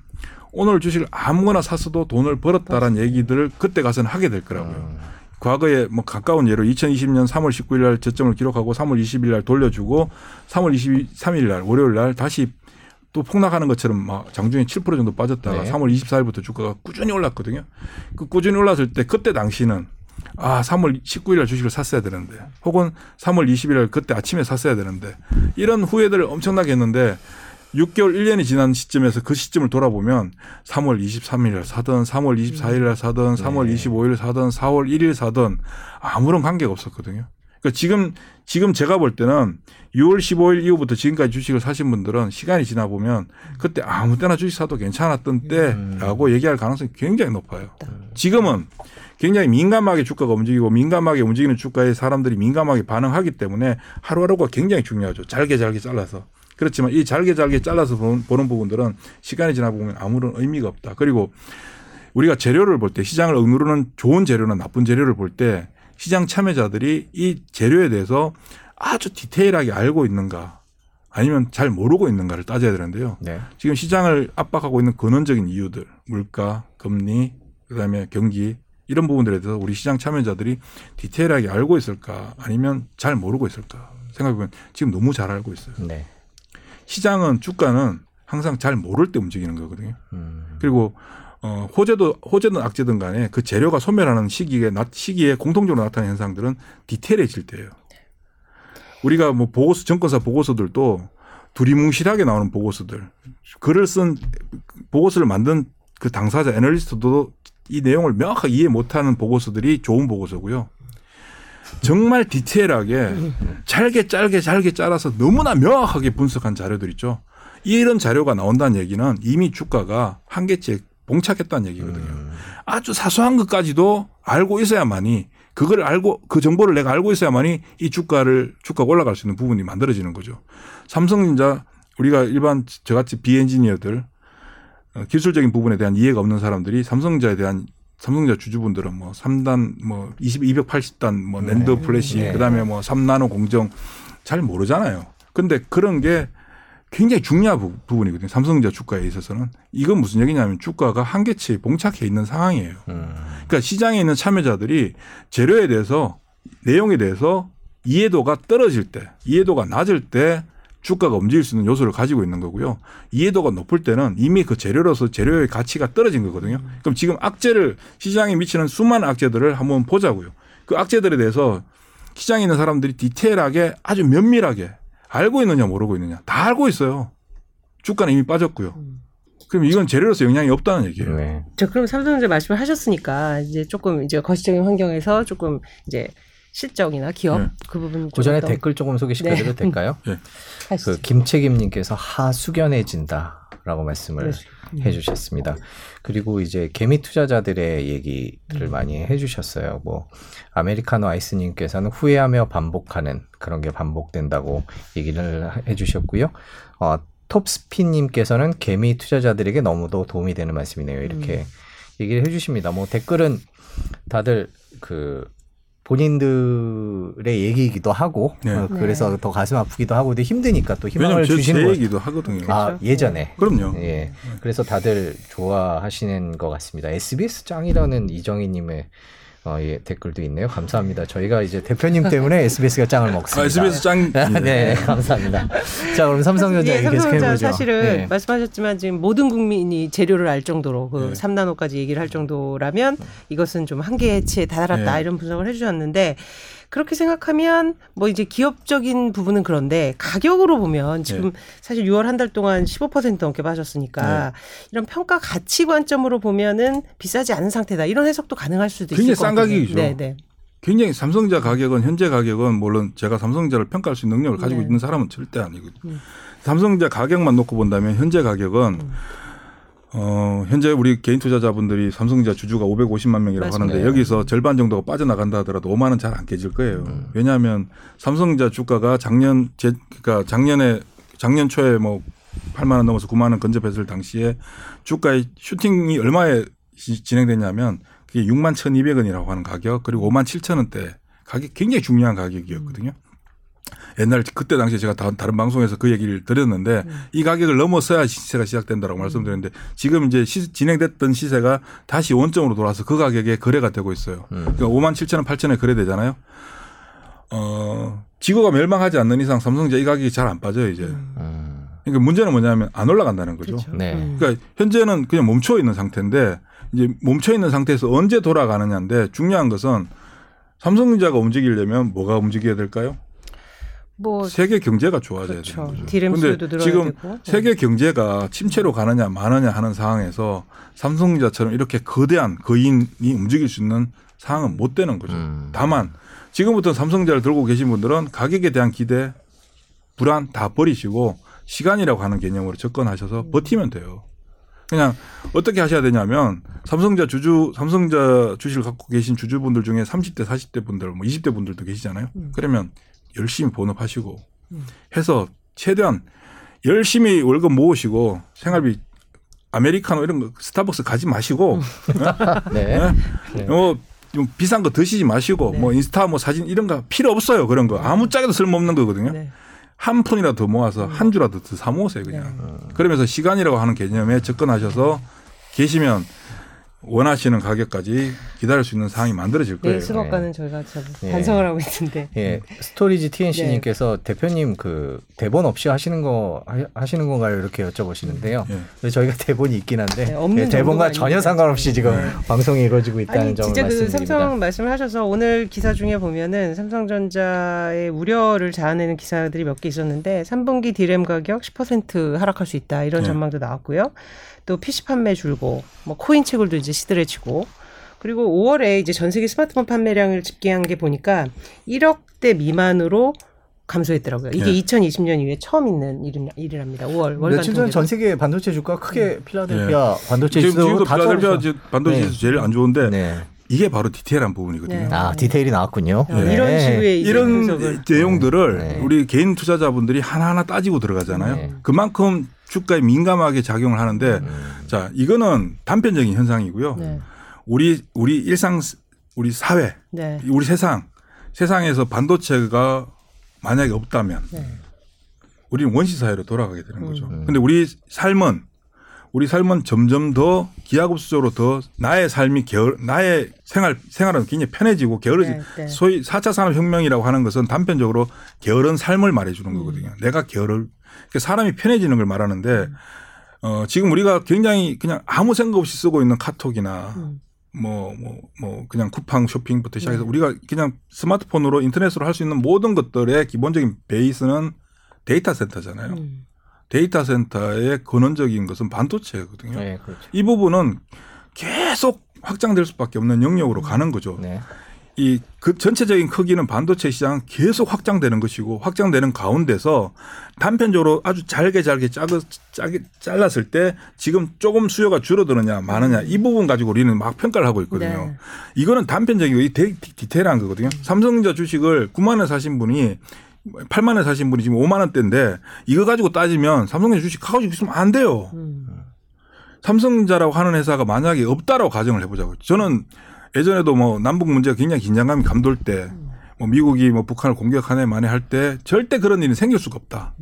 오늘 주식을 아무거나 샀어도 돈을 벌었다라는 얘기들을 그때 가서는 하게 될 거라고요. 음. 과거에 뭐 가까운 예로 2020년 3월 19일 날 저점을 기록하고 3월 20일 날 돌려주고 3월 23일 날 월요일 날 다시 또 폭락하는 것처럼 막 장중에 7% 정도 빠졌다가 네. 3월 24일부터 주가가 꾸준히 올랐거든요. 그 꾸준히 올랐을 때 그때 당시는 아, 3월 19일 날 주식을 샀어야 되는데 혹은 3월 20일 날 그때 아침에 샀어야 되는데 이런 후회들을 엄청나게 했는데 6개월 1년이 지난 시점에서 그 시점을 돌아보면 3월 23일 날 사든 3월 24일 날 사든 3월 네. 25일 사든 4월 1일 사든 아무런 관계가 없었거든요. 그러니까 지금 지금 제가 볼 때는 6월 15일 이후부터 지금까지 주식을 사신 분들은 시간이 지나 보면 그때 아무 때나 주식 사도 괜찮았던 때라고 얘기할 가능성이 굉장히 높아요. 지금은 굉장히 민감하게 주가가 움직이고 민감하게 움직이는 주가에 사람들이 민감하게 반응하기 때문에 하루하루가 굉장히 중요하죠. 잘게 잘게 잘라서. 그렇지만 이 잘게 잘게 잘라서 보는, 보는 부분들은 시간이 지나 보면 아무런 의미가 없다. 그리고 우리가 재료를 볼 때 시장을 억누르는 좋은 재료나 나쁜 재료를 볼 때 시장 참여자들이 이 재료에 대해서 아주 디테일하게 알고 있는가 아니면 잘 모르고 있는가를 따져야 되는데요. 네. 지금 시장을 압박하고 있는 근원적인 이유들, 물가, 금리, 그다음에 경기 이런 부분들에 대해서 우리 시장 참여자들이 디테일하게 알고 있을까 아니면 잘 모르고 있을까 생각해보면 지금 너무 잘 알고 있어요. 네. 시장은 주가는 항상 잘 모를 때 움직이는 거거든요. 음. 그리고 어 호재도 호재든 악재든 간에 그 재료가 소멸하는 시기에 나, 시기에 공통적으로 나타나는 현상들은 디테일해질 때예요. 우리가 뭐 보고서 정권사 보고서들도 두리뭉실하게 나오는 보고서들 글을 쓴 보고서를 만든 그 당사자 애널리스트도 이 내용을 명확하게 이해 못하는 보고서들이 좋은 보고서고요. 정말 디테일하게 잘게 짧게 잘게 잘라서 너무나 명확하게 분석한 자료들 있죠. 이런 자료가 나온다는 얘기는 이미 주가가 한계치에 봉착했다는 얘기거든요. 아주 사소한 것까지도 알고 있어야만이 그걸 알고 그 정보를 내가 알고 있어야만이 이 주가를 주가가 올라갈 수 있는 부분이 만들어지는 거죠. 삼성전자 우리가 일반 저같이 비엔지니어들 어, 기술적인 부분에 대한 이해가 없는 사람들이 삼성전자에 대한 삼성전자 주주분들은 뭐 3단 뭐 20, 280단 뭐 NAND flash 네. 그다음에 뭐 3나노 공정 잘 모르잖아요. 근데 그런 게 굉장히 중요한 부- 부분이거든요. 삼성전자 주가에 있어서는 이건 무슨 얘기냐면 주가가 한계치에 봉착해 있는 상황이에요. 음. 그러니까 시장에 있는 참여자들이 재료에 대해서 내용에 대해서 이해도가 떨어질 때, 이해도가 낮을 때 주가가 움직일 수 있는 요소를 가지고 있는 거고요. 이해도가 높을 때는 이미 그 재료로서 재료의 가치가 떨어진 거거든요. 그럼 지금 악재를 시장에 미치는 수많은 악재들을 한번 보자고요. 그 악재들에 대해서 시장에 있는 사람들이 디테일하게 아주 면밀하게 알고 있느냐 모르고 있느냐 다 알고 있어요. 주가는 이미 빠졌고요. 그럼 이건 재료로서 영향이 없다는 얘기예요. 네. 저 그럼 삼성전자 말씀을 하셨으니까 이제 조금 이제 거시적인 환경에서 조금 이제 실적이나 기업 네. 그 부분 좀그 전에 댓글 조금 소개시켜드려도 네. 될까요? 하시죠. (laughs) 그 김책임님께서 하수견해진다라고 말씀을 네. 해주셨습니다. 그리고 이제 개미 투자자들의 얘기들을 음. 많이 해주셨어요. 뭐 아메리카노 아이스님께서는 후회하며 반복하는 그런 게 반복된다고 얘기를 해주셨고요. 어, 톱스피님께서는 개미 투자자들에게 너무도 도움이 되는 말씀이네요. 이렇게 음. 얘기를 해주십니다. 뭐 댓글은 다들 그 본인들의 얘기이기도 하고 네. 어, 그래서 네. 더 가슴 아프기도 하고 근데 힘드니까 또 희망을 주시는 제거 얘기도 하거든요. 아 그렇죠. 예전에 그럼요. 예 그래서 다들 좋아하시는 것 같습니다. SBS 짱이라는 이정희님의 어, 예, 댓글도 있네요. 감사합니다. 저희가 이제 대표님 때문에 SBS가 짱을 먹습니다. 아, SBS 짱. (laughs) 네, 네, 감사합니다. 자, 그럼 삼성전자 예, 얘기 계속 삼성전자 해보죠. 사실은 네. 말씀하셨지만 지금 모든 국민이 재료를 알 정도로 그 네. 3나노까지 얘기를 할 정도라면 이것은 좀 한계치에 다다랐다 네. 이런 분석을 해주셨는데 그렇게 생각하면 뭐 이제 기업적인 부분은 그런데 가격으로 보면 지금 네. 사실 6월 한 달 동안 15% 넘게 빠졌으니까 네. 이런 평가 가치 관점으로 보면은 비싸지 않은 상태다 이런 해석도 가능할 수도 있을 굉장히 것싼 같아요. 가격이죠. 네, 네. 굉장히 삼성전자 가격은 현재 가격은 물론 제가 삼성전자를 평가할 수 있는 능력을 가지고 네. 있는 사람은 절대 아니거든요. 음. 삼성전자 가격만 놓고 본다면 현재 가격은 음. 어, 현재 우리 개인 투자자분들이 삼성전자 주주가 550만 명이라고 맞습니다. 하는데 여기서 절반 정도가 빠져나간다 하더라도 5만 원잘안 깨질 거예요. 음. 왜냐하면 삼성전자 주가가 작년 제 그러니까 작년에 작년 초에 뭐 8만 원 넘어서 9만 원 근접했을 당시에 주가의 슈팅이 얼마에 시- 진행됐냐면 그게 6만 1,200원이라고 하는 가격 그리고 5만 7천 원대 가격 굉장히 중요한 가격이었거든요. 옛날 그때 당시에 제가 다, 다른 방송에서 그 얘기를 드렸는데 이 가격을 넘어서야 시세가 시작된다라고 말씀드렸는데 지금 이제 시, 진행됐던 시세가 다시 원점으로 돌아서 그 가격에 거래가 되고 있어요. 그러니까 5만 7천 원, 8천 원에 거래되잖아요. 어, 지구가 멸망하지 않는 이상 삼성전자 이 가격이 잘 안 빠져요 이제. 음. 그러니까 문제는 뭐냐면 안 올라간다는 거죠. 그렇죠. 네. 음. 그러니까 현재는 그냥 멈춰 있는 상태인데 이제 멈춰 있는 상태에서 언제 돌아가느냐인데 중요한 것은 삼성전자가 움직이려면 뭐가 움직여야 될까요? 뭐 세계 경제가 좋아져야 그렇죠. 되는 거죠. 디램 근데 수요도 늘어야 지금 되고. 네. 세계 경제가 침체로 가느냐 마느냐 하는 상황에서 삼성전자처럼 이렇게 거대한 거인이 움직일 수 있는 상황은 못 되는 거죠. 음. 다만 지금부터 삼성전자를 들고 계신 분들은 가격에 대한 기대, 불안 다 버리시고 시간이라고 하는 개념으로 접근하셔서 버티면 돼요. 그냥 어떻게 하셔야 되냐면 삼성자 주주 삼성자 주식을 갖고 계신 주주분들 중에 30대 40대 분들 뭐 20대 분들도 계시잖아요. 그러면 열심히 본업하시고 해서 최대한 열심히 월급 모으시고 생활비 아메리카노 이런 거 스타벅스 가지 마시고 (laughs) 네. 네? 뭐, 좀 비싼 거 드시지 마시고 네. 뭐 인스타 뭐 사진 이런 거 필요 없어요 그런 거 아무 짝에도 쓸모없는 거거든요 네. 한 푼이라도 더 모아서 한 주라도 더 사 모으세요 그냥 그러면서 시간이라고 하는 개념에 접근하셔서 계시면 원하시는 가격까지 기다릴 수 있는 상황이 만들어질 거예요. 네, 수박과는 저희가 참 예. 반성을 하고 있는데. 예, 스토리지 TNC님께서 네. 대표님 그 대본 없이 하시는 거 하- 하시는 건가요? 이렇게 여쭤보시는데요. 예. 저희가 대본이 있긴 한데 네, 없는 예, 대본과 전혀. 상관없이 지금 네. 방송이 이루어지고 있다는 아니 점을 진짜 그 말씀드립니다. 삼성 말씀을 하셔서 오늘 기사 중에 보면은 삼성전자의 우려를 자아내는 기사들이 몇 개 있었는데 3분기 디램 가격 10% 하락할 수 있다 이런 네. 전망도 나왔고요. 또 PC 판매 줄고 뭐 코인 채굴도 이제 시들해지고 그리고 5월에 이제 전 세계 스마트폰 판매량을 집계한 게 보니까 1억 대 미만으로 감소했더라고요. 이게 네. 2020년 이후에 처음 있는 일, 일이랍니다. 5월 월간 며칠 전. 전 세계 반도체 주가 크게 필라델피아 반도체 지금 지금도 다 필라델피아 반도체 네. 지수 제일 안 좋은데 네. 이게 바로 디테일한 부분이거든요. 네. 아 디테일이 나왔군요. 어, 이런 식의 이런 분석을 내용들을 네. 우리 개인 투자자분들이 하나하나 따지고 들어가잖아요. 네. 그만큼 주가에 민감하게 작용을 하는데 음. 자 이거는 단편적인 현상이고요. 네. 우리 우리 일상 우리 사회 네. 우리 세상 세상에서 반도체가 만약에 없다면 네. 우리는 원시 사회로 돌아가게 되는 거죠. 음. 근데 우리 삶은 우리 삶은 점점 더 기하급수적으로 더 나의 삶이 게을 나의 생활 생활은 굉장히 편해지고 게으르지 네, 네. 소위 4차 산업 혁명이라고 하는 것은 단편적으로 게으른 삶을 말해 주는 음. 거거든요. 내가 게으를 그러니까 사람이 편해지는 걸 말하는데 어, 지금 우리가 굉장히 그냥 아무 생각 없이 쓰고 있는 카톡이나 음. 뭐, 뭐, 뭐, 그냥 쿠팡 쇼핑부터 시작해서 네. 우리가 그냥 스마트폰으로 인터넷으로 할 수 있는 모든 것들의 기본적인 베이스는 데이터 센터잖아요. 음. 데이터 센터의 근원적인 것은 반도체거든요. 네, 그렇죠. 이 부분은 계속 확장될 수밖에 없는 영역으로 가는 거죠. 네. 이그 전체적인 크기는 반도체 시장 계속 확장되는 것이고 확장되는 가운데서 단편적으로 아주 잘게 잘게 짜게 짜게 잘랐을 때 지금 조금 수요가 줄어드느냐 마느냐 이 부분 가지고 우리는 막 평가를 하고 있거든요. 네. 이거는 단편적이고 이 데- 디- 디테일한 거거든요. 삼성전자 주식을 9만 원 사신 분이 8만 원 사신 분이 지금 5만 원대인데 이거 가지고 따지면 삼성전자 주식 가지고 있으면 안 돼요. 음. 삼성전자라고 하는 회사가 만약에 없다라고 가정을 해보자고요. 저는 예전에도 뭐 남북 문제가 굉장히 긴장감이 감돌 때, 뭐 미국이 뭐 북한을 공격하네 만에 할 때 절대 그런 일이 생길 수가 없다.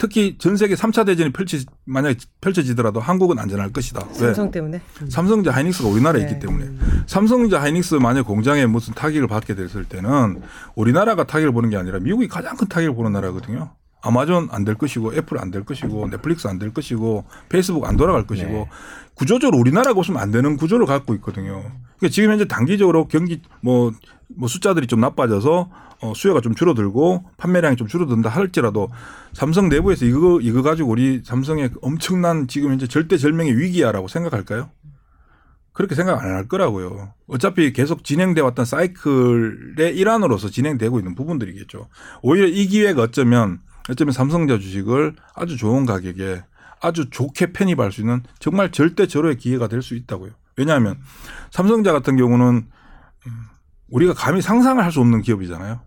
특히 전 세계 3차 대전이 펼치 만약에 펼쳐지더라도 한국은 안전할 것이다. 왜? 삼성 때문에. 음. 삼성전자 하이닉스가 우리나라에 네. 있기 때문에 삼성전자 하이닉스 만약 공장에 무슨 타격을 받게 됐을 때는 우리나라가 타격을 보는 게 아니라 미국이 가장 큰 타격을 보는 나라거든요. 아마존 안 될 것이고 애플 안 될 것이고 넷플릭스 안 될 것이고 페이스북 안 돌아갈 것이고 네. 구조적으로 우리나라가 없으면 안 되는 구조를 갖고 있거든요. 그러니까 지금 현재 단기적으로 경기 뭐, 뭐 숫자들이 좀 나빠져서 어, 수요가 좀 줄어들고 판매량이 좀 줄어든다 할지라도 삼성 내부에서 이거 이거 가지고 우리 삼성의 엄청난 지금 현재 절대절명의 위기야라고 생각할까요? 그렇게 생각 안 할 거라고요. 어차피 계속 진행돼 왔던 사이클의 일환으로서 진행되고 있는 부분들이겠죠. 오히려 이 기회가 어쩌면 어쩌면 삼성자 주식을 아주 좋은 가격에 아주 좋게 편입할 수 있는 정말 절대 절호의 기회가 될 수 있다고요. 왜냐하면 삼성자 같은 경우는 음, 우리가 감히 상상을 할 수 없는 기업이잖아요.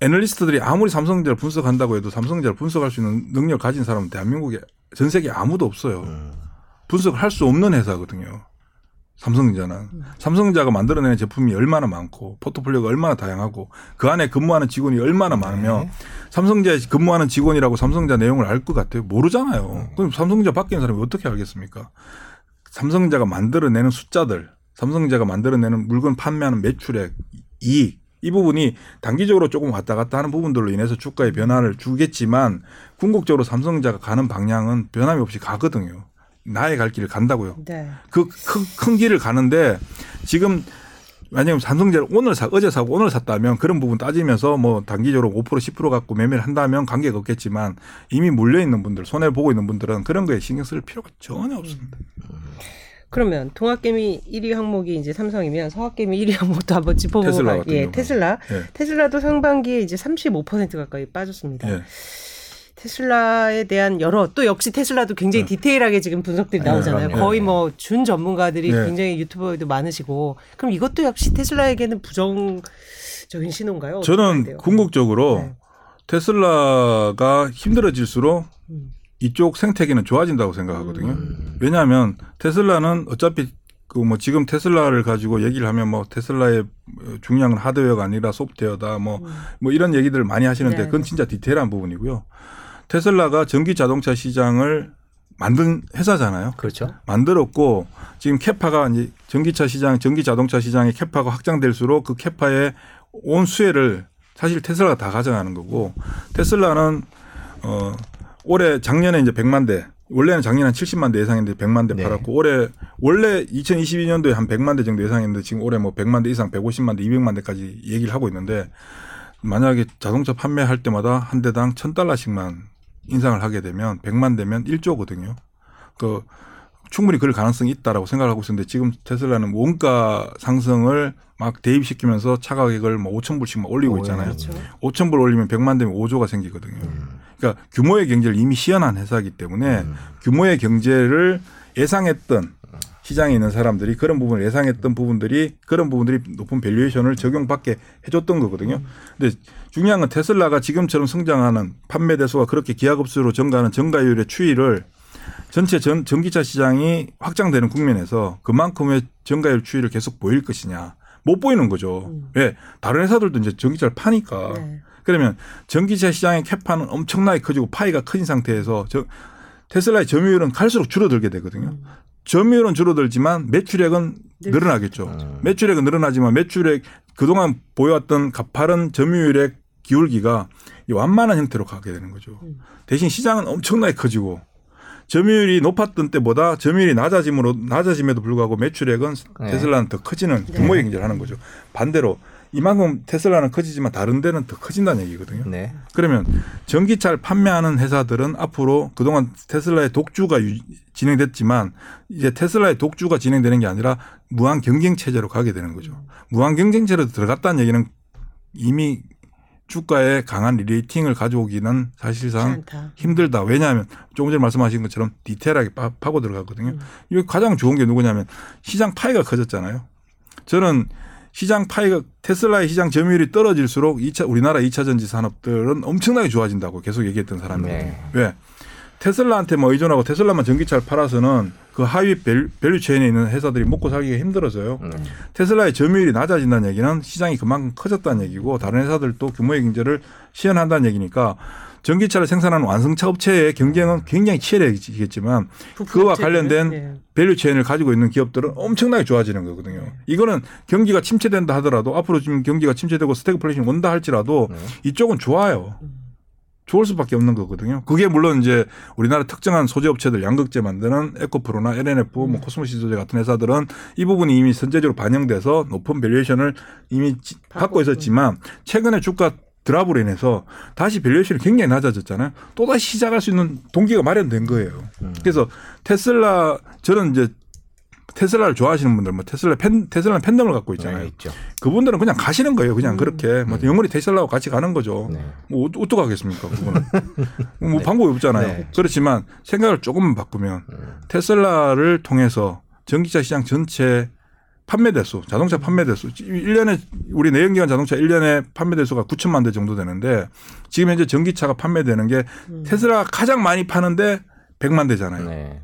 애널리스트들이 아무리 삼성전자를 분석한다고 해도 삼성전자를 분석할 수 있는 능력을 가진 사람은 대한민국에 전 세계에 아무도 없어요. 음. 분석을 할 수 없는 회사거든요. 삼성전자는 삼성전자가 만들어내는 제품이 얼마나 많고 포트폴리오가 얼마나 다양하고 그 안에 근무하는 직원이 얼마나 많으며 삼성전자에 근무하는 직원이라고 삼성전자 내용을 알 것 같아요? 모르잖아요. 그럼 삼성전자 밖에 있는 사람이 어떻게 알겠습니까? 삼성전자가 만들어내는 숫자들, 삼성전자가 만들어내는 물건 판매하는 매출액, 이익 이 부분이 단기적으로 조금 왔다 갔다 하는 부분들로 인해서 주가의 변화를 주겠지만 궁극적으로 삼성전자가 가는 방향은 변함이 없이 가거든요. 나의 갈 길을 간다고요. 네. 그큰 길을 가는데 지금 만약에 삼성전자 오늘 사 어제 사고 오늘 샀다면 그런 부분 따지면서 뭐 단기적으로 5% 10% 갖고 매매를 한다면 관계가 없겠지만 이미 물려 있는 분들 손해 보고 있는 분들은 그런 거에 신경 쓸 필요가 전혀 없습니다. 그러면 동학개미 1위 항목이 이제 삼성이면 서학개미 1위 항목도 한번 짚어보고 테슬라 가- 예. 테슬라. 예. 테슬라도 상반기에 이제 35% 가까이 빠졌습니다. 예. 테슬라에 대한 여러 또 역시 테슬라도 굉장히 네. 디테일하게 지금 분석들이 네, 나오잖아요. 그럼요. 거의 뭐 준 전문가들이 네. 굉장히 유튜버에도 많으시고 그럼 이것도 역시 테슬라에게는 부정적인 신호인가요? 저는? 궁극적으로 네. 테슬라가 힘들어질수록 음. 이쪽 생태계는 좋아진다고 생각하거든요. 음. 왜냐하면 테슬라는 어차피 그 뭐 지금 테슬라를 가지고 얘기를 하면 뭐 테슬라의 중요한 건 하드웨어가 아니라 소프트웨어다 뭐뭐 이런 얘기들을 많이 하시는데 네. 그건 진짜 디테일한 부분이고요. 테슬라가 전기 자동차 시장을 만든 회사잖아요. 그렇죠. 만들었고 지금 캐파가 이제 전기차 시장, 전기 자동차 시장의 캐파가 확장될수록 그 캐파의 온 수혜를 사실 테슬라가 다 가져가는 거고 테슬라는 어 올해 작년에 이제 100만 대 원래는 작년에 한 70만 대 예상했는데 100만 대 네. 팔았고 올해 원래 2022년도에 한 100만 대 정도 예상했는데 지금 올해 뭐 100만 대 이상 150만 대 200만 대까지 얘기를 하고 있는데 만약에 자동차 판매할 때마다 한 대당 1000달러씩만 인상을 하게 되면 100만 대면 1조거든요. 그 충분히 그럴 가능성이 있다라고 생각을 하고 있었는데 지금 테슬라는 원가 상승을 막 대입시키면서 차 가격을 뭐 5천 불씩 막 올리고 오, 있잖아요. 그렇죠. 5천 불 올리면 100만 대면 5조가 생기거든요. 그러니까 규모의 경제를 이미 시현한 회사이기 때문에 음. 규모의 경제를 예상했던 시장에 있는 사람들이 그런 부분을 예상했던 부분들이 그런 부분들이 높은 valuation을 적용받게 해줬던 거거든요. 근데 중요한 건 테슬라가 지금처럼 성장하는 판매 대수가 그렇게 기하급수로 증가하는 증가율의 추이를 전체 전, 전기차 시장이 확장되는 국면에서 그만큼의 증가율 추이를 계속 보일 것이냐 못 보이는 거죠. 음. 왜 다른 회사들도 이제 전기차를 파니까 네. 그러면 전기차 시장의 캐파는 엄청나게 커지고 파이가 커진 상태에서 저 테슬라의 점유율은 갈수록 줄어들게 되거든요. 음. 점유율은 줄어들지만 매출액은 늘- 늘어나겠죠. 음. 매출액은 늘어나지만 매출액 그동안 보여왔던 가파른 점유율의 기울기가 이 완만한 형태로 가게 되는 거죠. 음. 대신 시장은 엄청나게 커지고 점유율이 높았던 때보다 점유율이 낮아짐으로 낮아짐에도 불구하고 매출액은 네. 테슬라는 더 커지는 네. 규모의 경제를 하는 거죠. 반대로 이만큼 테슬라는 커지지만 다른 데는 더 커진다는 얘기거든요. 네. 그러면 전기차를 판매하는 회사들은 앞으로 그동안 테슬라의 독주가 유- 진행됐지만 이제 테슬라의 독주가 진행되는 게 아니라 무한 경쟁 체제로 가게 되는 거죠. 무한 경쟁 체제로 들어갔다는 얘기는 이미 주가에 강한 rerating을 가져오기는 사실상. 힘들다. 왜냐하면 조금 전에 말씀하신 것처럼 디테일하게 파, 파고 들어가거든요. 음. 이게 가장 좋은 게 누구냐면 시장 파이가 커졌잖아요. 저는 시장 파이가 테슬라의 시장 점유율이 떨어질수록 2차 우리나라 2차 전지 산업들은 엄청나게 좋아진다고 계속 얘기했던 사람이에요. 네. 왜? 테슬라한테 뭐 의존하고 테슬라만 전기차를 팔아서는 그 하위 val- value chain에 있는 회사들이 먹고 살기가 힘들어서요. 음. 테슬라의 점유율이 낮아진다는 얘기는 시장이 그만큼 커졌다는 얘기고 다른 회사들도 규모의 경제를 시현한다는 얘기니까 전기차를 생산하는 완성차 업체의 경쟁은 굉장히 치열해지겠지만 그와 관련된 네. value chain을 가지고 있는 기업들은 엄청나게 좋아지는 거거든요. 이거는 경기가 침체된다 하더라도 앞으로 지금 경기가 침체되고 스태그플레이션 온다 할지라도 네. 이쪽은 좋아요. 좋을 수밖에 없는 거거든요. 그게 물론 이제 우리나라 특정한 소재 업체들 양극재 만드는 에코프로나 L&F, 뭐 코스모신소재 같은 회사들은 이 부분이 이미 선제적으로 반영돼서 높은 valuation을 이미 지- 받고 있었지만 최근에 주가 drop으로 인해서 다시 valuation이 굉장히 낮아졌잖아요. 또 다시 시작할 수 있는 동기가 마련된 거예요. 그래서 테슬라 저는 이제 테슬라를 좋아하시는 분들, 뭐 테슬라 팬 테슬라 팬덤을 갖고 있잖아요. 네. 그분들은 그냥 가시는 거예요. 그냥 그렇게 뭐 영원히 테슬라와 같이 가는 거죠. 네. 뭐 어떠- 어떡하겠습니까? 그거는 (laughs) 뭐 방법이 없잖아요. 네. 그렇지만 생각을 조금만 바꾸면 음. 테슬라를 통해서 전기차 시장 전체 판매 대수, 자동차 판매 대수. 1년에 우리 내연기관 자동차 1년에 판매 대수가 9천만 대 정도 되는데 지금 현재 전기차가 판매되는 게 테슬라가 가장 많이 파는데 100만 대잖아요. 네.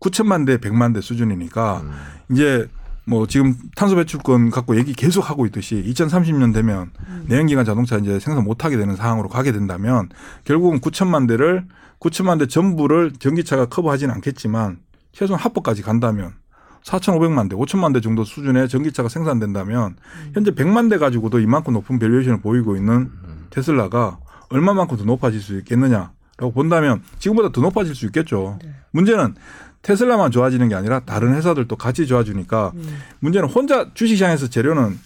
9천만 대, 100만 대 수준이니까 음. 이제 뭐 지금 탄소 배출권 갖고 얘기 계속 하고 있듯이 2030년 되면 내연기관 자동차 이제 생산 못 하게 되는 상황으로 가게 된다면 결국은 9천만 대를 9천만 대 전부를 전기차가 커버하지는 않겠지만 최소한 절반까지 간다면 4,500만 대, 5천만 대 정도 수준의 전기차가 생산된다면 현재 100만 대 가지고도 이만큼 높은 valuation을 보이고 있는 테슬라가 얼마만큼 더 높아질 수 있겠느냐라고 본다면 지금보다 더 높아질 수 있겠죠. 문제는 테슬라만 좋아지는 게 아니라 다른 회사들도 같이 좋아지니까 문제는 혼자 주식시장에서 재료는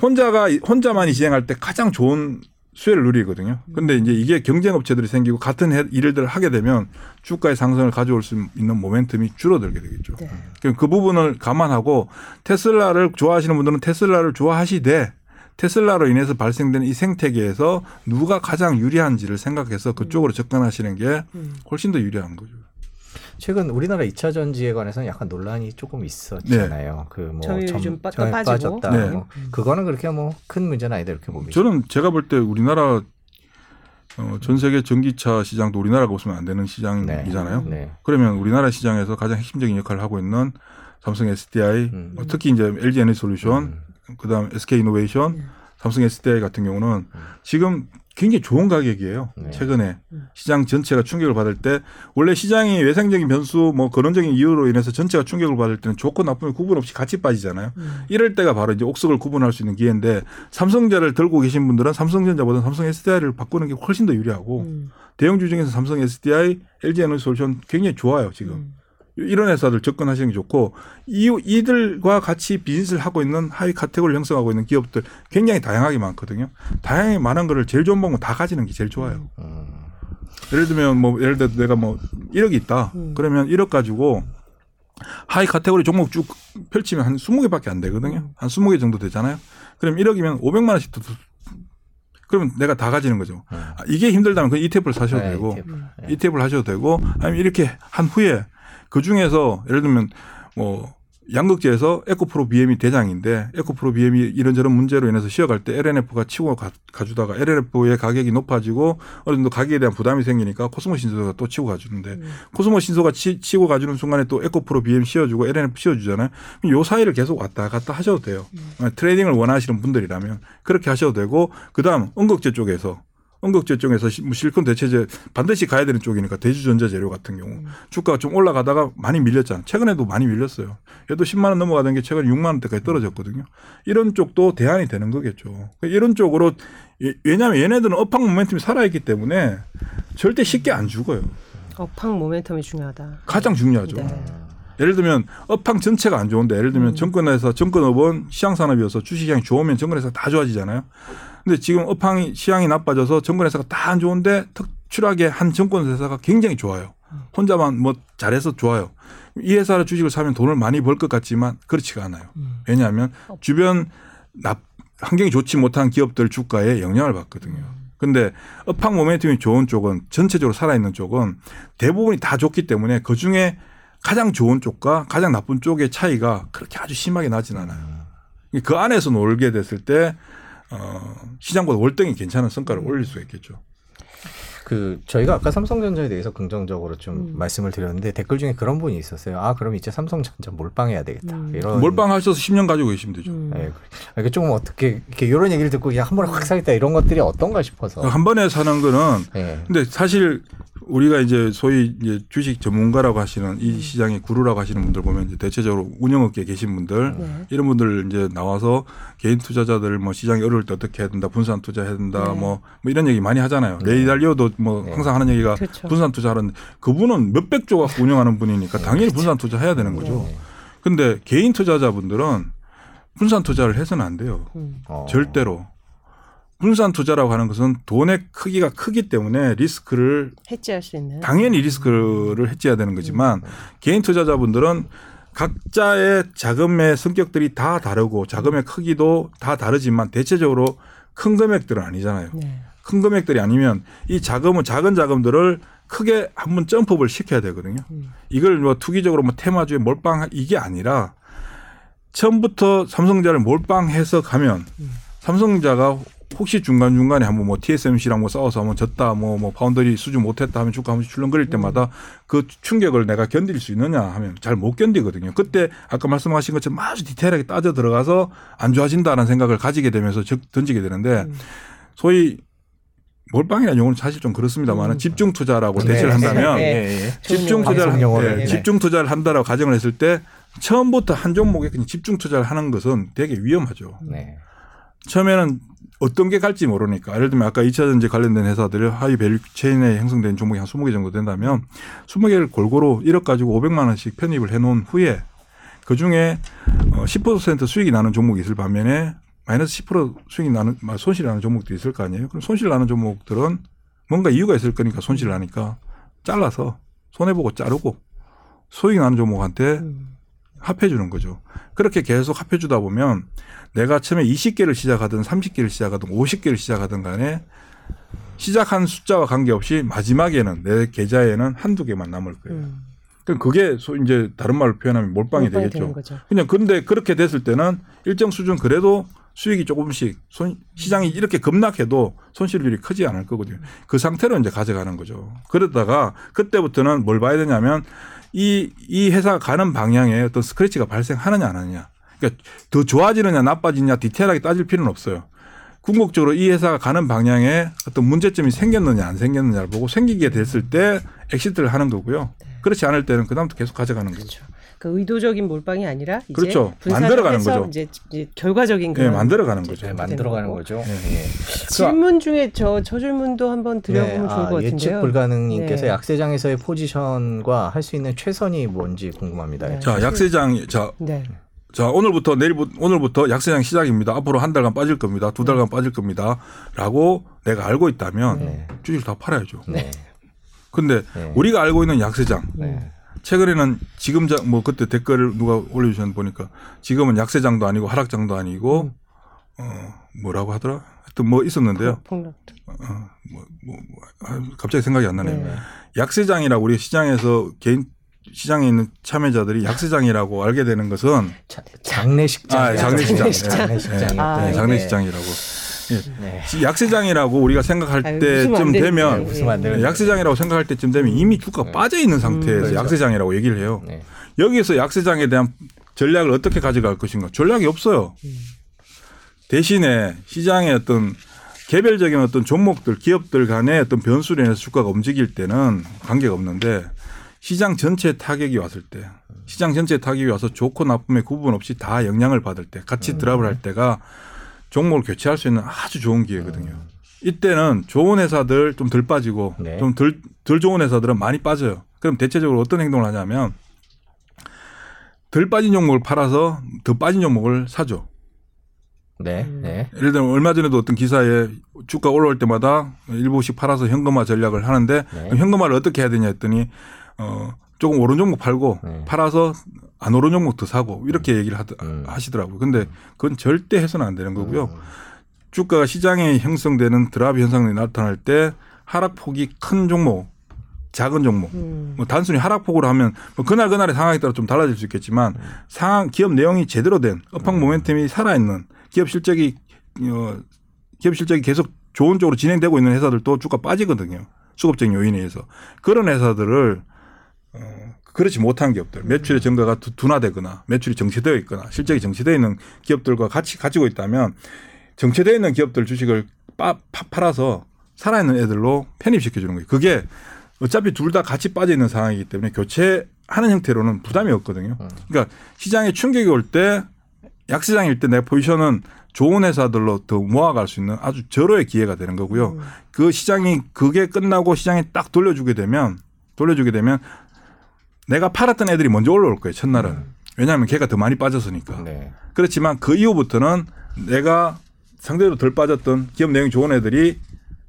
혼자가 혼자만이 진행할 때 가장 좋은 수혜를 누리거든요. 근데 이제 이게 경쟁 업체들이 생기고 같은 해- 일들을 하게 되면 주가의 상승을 가져올 수 있는 모멘텀이 줄어들게 되겠죠. 네. 그럼 그 부분을 감안하고 테슬라를 좋아하시는 분들은 테슬라를 좋아하시되 테슬라로 인해서 발생되는 이 생태계에서 누가 가장 유리한지를 생각해서 그쪽으로 접근하시는 게 음. 훨씬 더 유리한 거죠. 최근 우리나라 2차 전지에 관해서는 약간 논란이 조금 있었잖아요. 그뭐 좀 빠- 빠지고. 빠졌다. 네. 뭐 그거는 그렇게 뭐 큰 문제는 아니다 이렇게 봅니다. 저는 제가 볼 때 우리나라 어, 전 세계 전기차 시장도 우리나라가 없으면 안 되는 시장이잖아요. 네. 그러면 우리나라 시장에서 가장 핵심적인 역할을 하고 있는 삼성 SDI, 음. 어, 특히 이제 LG 에너지 솔루션, 음. 그다음 SK 이노베이션, 네. 삼성 SDI 같은 경우는 지금 굉장히 좋은 가격이에요. 네. 최근에 음. 시장 전체가 충격을 받을 때 원래 시장이 외생적인 변수 뭐 그런적인 이유로 인해서 전체가 충격을 받을 때는 좋고 나쁨이 구분 없이 같이 빠지잖아요. 음. 이럴 때가 바로 이제 옥석을 구분할 수 있는 기회인데 삼성전자를 들고 계신 분들은 삼성전자보다 삼성 SDI를 바꾸는 게 훨씬 더 유리하고 음. 대형주 중에서 삼성 SDI, LG 에너지 솔루션 굉장히 좋아요 지금. 음. 이런 회사들 접근하시는 게 좋고 이 이들과 같이 비즈니스를 하고 있는 하위 카테고리를 형성하고 있는 기업들 굉장히 다양하게 많거든요. 다양하게 많은 거를 제일 좋은 방법 다 가지는 게 제일 좋아요. 음. 예를 들면 뭐 예를 들어 내가 뭐 1억이 있다. 음. 그러면 1억 가지고 하위 카테고리 종목 쭉 펼치면 한 20개밖에 안 되거든요. 한 20개 정도 되잖아요. 그럼 1억이면 500만 원씩 더 그러면 내가 다 가지는 거죠. 음. 아, 이게 힘들다면 그 ETF를 사셔도 네, 되고 ETF. 네. ETF를 하셔도 되고 아니면 이렇게 한 후에 그 중에서 예를 들면 뭐 양극재에서 에코프로 BM이 대장인데 에코프로 BM이 이런저런 문제로 인해서 쉬어갈 때 LNF가 치고 가, 가주다가 LNF의 가격이 높아지고 어느 정도 가격에 대한 부담이 생기니까 코스모 신소재가 또 치고 가주는데 음. 코스모 신소재가 치, 치고 가주는 순간에 또 에코프로 BM 쉬어주고 L&F 쉬어주잖아요. 요 사이를 계속 왔다 갔다 하셔도 돼요. 음. trading을 원하시는 분들이라면 그렇게 하셔도 되고 그다음 음극재 쪽에서 음극재 쪽에서 시- 뭐 실리콘 대체재 반드시 가야 되는 쪽이니까 대주전자 재료 같은 경우 음. 주가가 좀 올라가다가 많이 밀렸잖아요. 최근에도 많이 밀렸어요. 얘도 10만 원 넘어가던 게 최근에 6만 원대까지 떨어졌거든요. 이런 쪽도 대안이 되는 거겠죠. 그러니까 이런 쪽으로 예- 왜냐하면 얘네들은 업황 모멘텀이 살아있기 때문에 절대 쉽게 안 죽어요. 업황 모멘텀이 중요하다. 가장 중요하죠. 네. 예를 들면 업황 전체가 안 좋은데 예를 들면 음. 정권에서 정권업은 시장산업이어서 주식시장이 좋으면 정권에서 다 좋아지잖아요. 근데 지금 업황이 시장이 나빠져서 정권 회사가 다 안 좋은데 특출하게 한 정권 회사가 굉장히 좋아요. 혼자만 뭐 잘해서 좋아요. 이 회사를 주식을 사면 돈을 많이 벌 것 같지만 그렇지가 않아요. 음. 왜냐하면 주변 납 환경이 좋지 못한 기업들 주가에 영향을 받거든요. 근데 업황 모멘텀이 좋은 쪽은 전체적으로 살아있는 쪽은 대부분이 다 좋기 때문에 그 중에 가장 좋은 쪽과 가장 나쁜 쪽의 차이가 그렇게 아주 심하게 나진 않아요. 그 안에서 놀게 됐을 때 어, 시장보다 월등히 괜찮은 성과를 올릴 수가 있겠죠. 그 저희가 아까 삼성전자에 대해서 긍정적으로 좀 음. 말씀을 드렸는데 댓글 중에 그런 분이 있었어요. 아 그럼 이제 삼성전자 몰빵해야 되겠다. 음. 이런 몰빵하셔서 10년 가지고 계시면 되죠. 음. 예, 이게 조금 어떻게 이렇게 이런 얘기를 듣고 그냥 한 번에 확 사겠다 이런 것들이 어떤가 싶어서. 한 번에 사는 거는 예. 근데 사실 우리가 이제 소위 이제 주식 전문가라고 하시는 이 시장의 구루라고 하시는 분들 보면 이제 대체적으로 운영업계에 계신 분들 네. 이런 분들 이제 나와서 개인 투자자들 뭐 시장이 어려울 때 어떻게 해야 된다 분산 투자해야 된다 네. 뭐, 뭐 이런 얘기 많이 하잖아요. 레이 달리오도 뭐 네. 항상 하는 얘기가 그렇죠. 분산 투자하는 그분은 몇백 조 갖고 운영하는 분이니까 당연히 분산 투자 해야 되는 거죠. 네. 근데 개인 투자자분들은 분산 투자를 해서는 안 돼요. 음. 어. 절대로. 분산 투자라고 하는 것은 돈의 크기가 크기 때문에 리스크를 해지할 수 있는. 당연히 리스크를 해지해야 되는 거지만 개인 투자자분들은 각자의 자금의 성격들이 다 다르고 자금의 크기도 다 다르지만 대체적으로 큰 금액들은 아니잖아요. 네. 큰 금액들이 아니면 이 자금은 작은 자금들을 크게 한번 점프업을 시켜야 되거든요. 음. 이걸 뭐 투기적으로 뭐 테마주에 몰빵 이게 아니라 처음부터 삼성자를 몰빵해서 가면 삼성자가 혹시 중간 중간에 한번 뭐 TSMC랑 뭐 싸워서 한번 졌다 뭐 뭐 파운더리 수주 못했다 하면 주가 한번 출렁거릴 때마다 그 충격을 내가 견딜 수 있느냐 하면 잘 못 견디거든요. 그때 아까 말씀하신 것처럼 아주 디테일하게 따져 들어가서 안 좋아진다는 생각을 가지게 되면서 적 던지게 되는데 소위 몰빵이라는 용어는 사실 좀 그렇습니다만 은 집중 투자라고 네. 대체를 한다면 네. 예, 예. 집중 투자를 예, 네. 집중 투자를 한다라고 가정을 했을 때 처음부터 한 종목에 그냥 집중 투자를 하는 것은 되게 위험하죠. 네. 처음에는 어떤 게 갈지 모르니까 예를 들면 아까 2차 전지 관련된 회사들이 하위 value chain에 형성된 종목이 한 20개 정도 된다면 20개를 골고루 1억 가지고 500만 원씩 편입을 해 놓은 후에 그 중에 어, 10% 수익이 나는 종목이 있을 반면에 마이너스 10% 수익이 나는 막 손실이 나는 종목도 있을 거 아니에요. 그럼 손실 나는 종목들은 뭔가 이유가 있을 거니까 손실 나니까 잘라서 손해 보고 자르고 수익 나는 종목한테 합해 주는 거죠. 그렇게 계속 합해 주다 보면 내가 처음에 20개를 시작하든 30개를 시작하든 50개를 시작하든 간에 시작한 숫자와 관계없이 마지막에는 내 계좌에는 한두 개만 남을 거예요. 음. 그럼 그게 소 이제 다른 말로 표현하면 몰빵이, 몰빵이 되겠죠. 그냥 근데 그렇게 됐을 때는 일정 수준 그래도 수익이 조금씩 손, 시장이 이렇게 급락해도 손실률이 크지 않을 거거든요. 그 상태로 이제 가져가는 거죠. 그러다가 그때부터는 뭘 봐야 되냐면 이, 이 회사가 가는 방향에 어떤 scratch가 발생하느냐 안 하느냐. 그러니까 더 좋아지느냐 나빠지느냐 디테일하게 따질 필요는 없어요. 궁극적으로 이 회사가 가는 방향에 어떤 문제점이 생겼느냐 안 생겼느냐를 보고 생기게 됐을 때 exit를 하는 거고요. 그렇지 않을 때는 그다음부터 계속 가져가는 거죠. 그렇죠. 그 의도적인 몰빵이 아니라 이제 그렇죠. 만들어가는 거죠. 이제, 이제 결과적인 예, 만들어가는 거죠. 네, 만들어가는. 거죠. 네. 예. 질문 중에 저, 저 질문도 한번 드려보면 좋을 것 같은데요. 네, 아, 예측 불가능님께서 네. 약세장에서의 포지션과 할 수 있는 최선이 뭔지 궁금합니다. 네. 자, 약세장 자, 네. 자, 오늘부터 내일부터 오늘부터 약세장 시작입니다. 앞으로 한 달간 빠질 겁니다. 두 달간 빠질 겁니다라고 내가 알고 있다면 네. 주식을 다 팔아야죠. 네. 근데 네. 우리가 알고 있는 약세장 네. 최근에는 지금 자, 뭐 그때 댓글을 누가 올려주셨는데 보니까 지금은 약세장도 아니고 하락장도 아니고 어 뭐라고 하더라? 하여튼 뭐 있었는데요. 폭락. 어, 뭐, 뭐, 뭐, 아, 갑자기 생각이 안 나네요. 네. 약세장이라고 우리 시장에서 개인 시장에 있는 참여자들이 약세장이라고 알게 되는 것은 자- 장례식장. 아, 장례식장. 장례식장. 아, 네, 네. 장례식장이라고. 네. 약세장이라고 우리가 생각할 아유, 때쯤. 되면 되는데. 약세장이라고 생각할 때쯤 되면 이미 주가가 빠져 있는 상태에서 그렇죠. 약세장이라고 얘기를 해요. 네. 여기에서 약세장에 대한 전략을 어떻게 가져갈 것인가? 전략이 없어요. 대신에 시장의 어떤 개별적인 어떤 종목들, 기업들 간의 어떤 변수로 인해서 주가가 움직일 때는 관계가 없는데 시장 전체에 타격이 왔을 때, 시장 전체에 타격이 와서 좋고 나쁨의 구분 없이 다 영향을 받을 때, 같이 드랍을 할 때가 종목을 교체할 수 있는 아주 좋은 기회거든요. 이때는 좋은 회사들 좀 덜 빠지고 네. 좀덜 덜 좋은 회사들은 많이 빠져요. 그럼 대체적으로 어떤 행동을 하냐면 덜 빠진 종목을 팔아서 더 빠진 종목을 사죠. 네. 네. 예를 들면 얼마 전에도 어떤 기사에 주가 올라올 때마다 일부씩 팔아서 현금화 전략을 하는데 네. 그럼 현금화를 어떻게 해야 되냐 했더니 어 조금 오른 종목 팔고 네. 팔아서 안 오른 종목 더 사고 이렇게 얘기를 하더, 음. 하시더라고요. 근데 그건 절대 해서는 안 되는 거고요. 주가가 시장에 형성되는 드랍 현상이 나타날 때 하락폭이 큰 종목, 작은 종목, 음. 뭐 단순히 하락폭으로 하면 뭐 그날 그날의 상황에 따라 좀 달라질 수 있겠지만 상황 기업 내용이 제대로 된 업황 모멘텀이 살아 있는 기업 실적이 어 기업 실적이 계속 좋은 쪽으로 진행되고 있는 회사들도 주가 빠지거든요. 수급적인 요인에 의해서 그런 회사들을 어 그렇지 못한 기업들 매출의 증가가 두- 둔화되거나 매출이 정체되어 있거나 실적이 정체되어 있는 기업들과 같이 가지고 있다면 정체되어 있는 기업들 주식을 빠, 파- 팔아서 살아있는 애들로 편입시켜 주는 거예요. 그게 어차피 둘 다 같이 빠져 있는 상황이기 때문에 교체하는 형태로는 부담이 없거든요. 그러니까 시장에 충격이 올 때 약시장일 때 내 포지션은 좋은 회사들로 더 모아갈 수 있는 아주 절호의 기회가 되는 거고요. 그 시장이 그게 끝나고 시장이 딱 돌려주게 되면 돌려주게 되면 내가 팔았던 애들이 먼저 올라올 거예요. 첫날은. 왜냐하면 걔가 더 많이 빠졌으니까. 네. 그렇지만 그 이후부터는 내가 상대로 덜 빠졌던 기업 내용이 좋은 애들이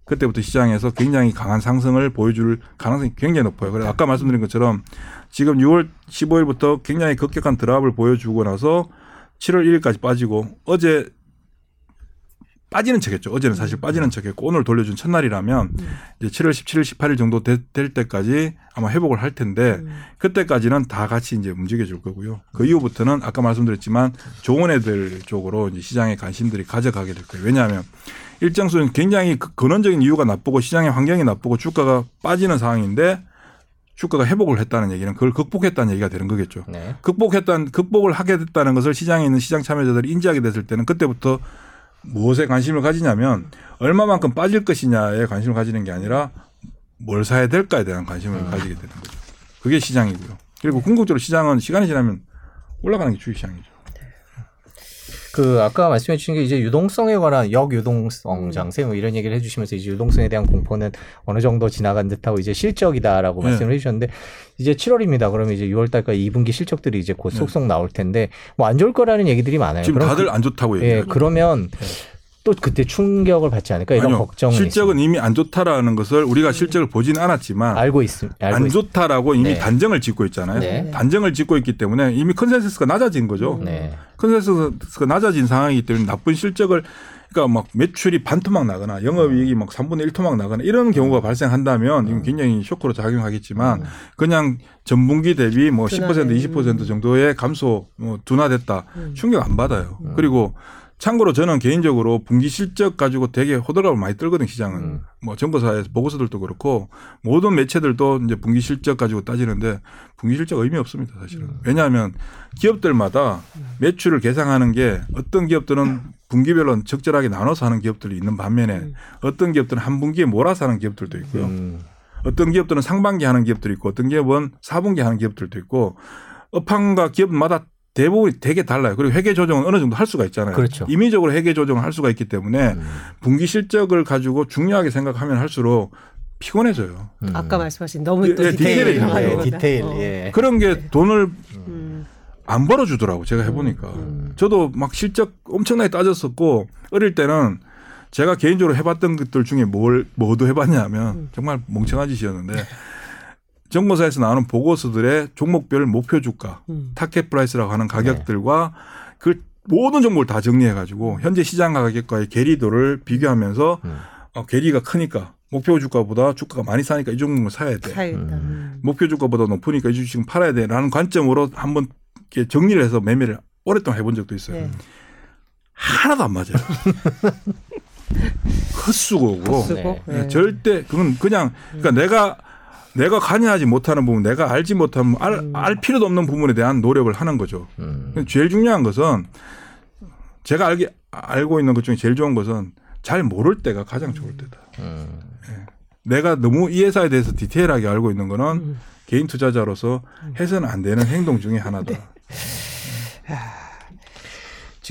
그때부터 시장에서 굉장히 강한 상승을 보여줄 가능성이 굉장히 높아요. 그래서 아까 말씀드린 것처럼 지금 6월 15일부터 굉장히 급격한 드랍을 보여주고 나서 7월 1일까지 빠지고 어제 빠지는 척했죠. 어제는 사실 빠지는 척했고 오늘 돌려준 첫날이라면 이제 7월 17일, 18일 정도 되- 될 때까지 아마 회복을 할 텐데 그때까지는 다 같이 이제 움직여 줄 거고요. 그 이후부터는 아까 말씀드렸지만 좋은 애들 쪽으로 이제 시장의 관심들이 가져가게 될 거예요. 왜냐하면 일정 수는 굉장히 그 근원적인 이유가 나쁘고 시장의 환경이 나쁘고 주가가 빠지는 상황인데 주가가 회복을 했다는 얘기는 그걸 극복했다는 얘기가 되는 거겠죠. 네. 극복했다는 극복을 하게 됐다는 것을 시장에 있는 시장 참여자들이 인지하게 됐을 때는 그때부터 무엇에 관심을 가지냐면 얼마만큼 빠질 것이냐에 관심을 가지는 게 아니라 뭘 사야 될까에 대한 관심을 가지게 되는 거죠. 그게 시장이고요. 그리고 궁극적으로 시장은 시간이 지나면 올라가는 게 주식 시장이죠. 그 아까 말씀해 주신 게 이제 유동성에 관한 역유동성 장세 뭐 이런 얘기를 해주시면서 이제 유동성에 대한 공포는 어느 정도 지나간 듯하고 이제 실적이다라고 네. 말씀을 해주셨는데 이제 7월입니다. 그러면 이제 6월달까지 2분기 실적들이 이제 곧 속속 나올 텐데 뭐 안 좋을 거라는 얘기들이 많아요. 지금 다들 그- 안 좋다고 예 얘기해요. 그러면 또 그때 충격을 받지 않을까 이런 아니요. 걱정은 실적은 있습니다. 이미 안 좋다라는 것을 우리가 실적을 보지는 않았지만 알고 있습니다. 안 있... 좋다라고 이미 네. 단정을 짓고 있잖아요. 네. 단정을 짓고 있기 때문에 이미 컨센서스가 낮아진 거죠. 네. 컨센서스가 낮아진 상황이기 때문에 나쁜 실적을 그러니까 막 매출이 반토막 나거나 영업이익이 막 3분의 1토막 나거나 이런 경우가 발생한다면 이건 굉장히 쇼크로 작용하겠지만 그냥 전분기 대비 뭐 10% 둔화된. 20% 정도의 감소 뭐 둔화됐다 충격 안 받아요. 그리고 참고로 저는 개인적으로 분기 실적 가지고 되게 호들갑을 많이 떨거든 시장은 음. 뭐 정보사에서 보고서들도 그렇고 모든 매체들도 이제 분기 실적 가지고 따지는데 분기 실적 의미 없습니다 사실은 왜냐하면 기업들마다 매출을 계상하는 게 어떤 기업들은 분기별로 적절하게 나눠서 하는 기업들이 있는 반면에 어떤 기업들은 한 분기에 몰아서 하는 기업들도 있고요. 음. 어떤 기업들은 상반기 하는 기업들이 있고 어떤 기업은 4분기 하는 기업들도 있고 업황과 기업마다 대부분이 되게 달라요. 그리고 회계 조정은 어느 정도 할 수가 있잖아요. 그렇죠. 임의적으로 회계 조정을 할 수가 있기 때문에 음. 분기 실적을 가지고 중요하게 생각하면 할수록 피곤해져요. 음. 아까 말씀하신 너무 또 예. 예, 하는 디테일. 거다. 어. 예. 그런 게 돈을 음. 안 벌어주더라고 제가 해보니까 음. 저도 막 실적 엄청나게 따졌었고 어릴 때는 제가 개인적으로 해봤던 것들 중에 뭘 뭐도 해봤냐면 음. 정말 멍청한 짓이었는데 (laughs) 증권사에서 나오는 보고서들의 종목별 목표 주가 음. target price라고 하는 가격들과 네. 그 모든 정보를 다 정리해 가지고 현재 시장 가격과의 괴리도를 비교하면서 음. 어, 괴리가 크니까 목표 주가보다 주가가 많이 싸니까 이 종목을 사야 돼. 사야겠다. 음. 목표 주가보다 높으니까 이 주식 지금 팔아야 돼라는 관점으로 한번 이렇게 정리를 해서 매매를 오랫동안 해본 적도 있어요. 네. 하나도 안 맞아요. (laughs) 헛수고고 쓰고 네, 네. 절대 그건 그냥 그러니까 내가 내가 관여하지 못하는 부분, 내가 알지 못하는 알, 음. 알 필요도 없는 부분에 대한 노력을 하는 거죠. 음. 제일 중요한 것은 제가 알게 알고 있는 것 중에 제일 좋은 것은 잘 모를 때가 가장 좋을 때다. 음. 내가 너무 이 회사에 대해서 디테일하게 알고 있는 거는 음. 개인 투자자로서 해서는 안 되는 행동 중에 하나다.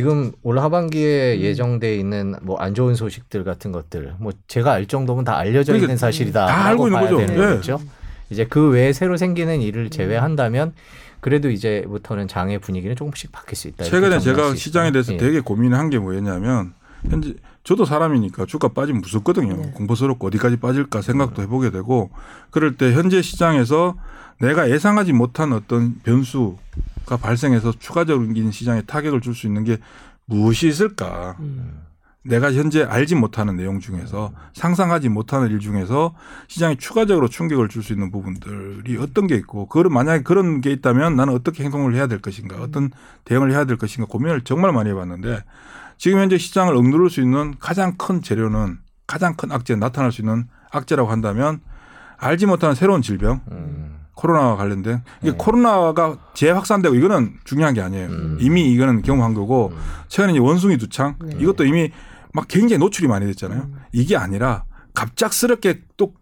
지금 올 하반기에 음. 예정돼 있는 뭐 안 좋은 소식들 같은 것들 뭐 제가 알 정도면 다 알려져 그러니까 있는 사실이다. 다 알고 있는 거죠. 되는 네. 거죠. 이제 그 외에 새로 생기는 일을 제외한다면 그래도 이제부터는 장의 분위기는 조금씩 바뀔 수 있다. 최근에 제가 수 시장에. 대해서 예. 되게 고민한 게 뭐였냐면 현재 저도 사람이니까 주가 빠지면 무섭거든요. 네. 공포스럽고 어디까지 빠질까 생각도 해보게 되고 그럴 때 현재 시장에서 내가 예상하지 못한 어떤 변수 가 발생해서 추가적인 시장에 타격을 줄 수 있는 게 무엇이 있을까? 음. 내가 현재 알지 못하는 내용 중에서 상상하지 못하는 일 중에서 시장에 추가적으로 충격을 줄 수 있는 부분들이 어떤 게 있고 그런 만약에 그런 게 있다면 나는 어떻게 행동을 해야 될 것인가 어떤 대응을 해야 될 것인가 고민을 정말 많이 해봤는데 지금 현재 시장을 억누를 수 있는 가장 큰 재료는 가장 큰 악재 나타날 수 있는 악재라고 한다면 알지 못하는 새로운 질병 음. 코로나와 관련된 이게 네. 코로나가 재확산되고 이거는 중요한 게 아니에요. 음. 이미 이거는 경험한 거고 최근에 이제 원숭이 두창 네. 이것도 이미 막 굉장히 노출이 많이 됐잖아요. 음. 이게 아니라 갑작스럽게 또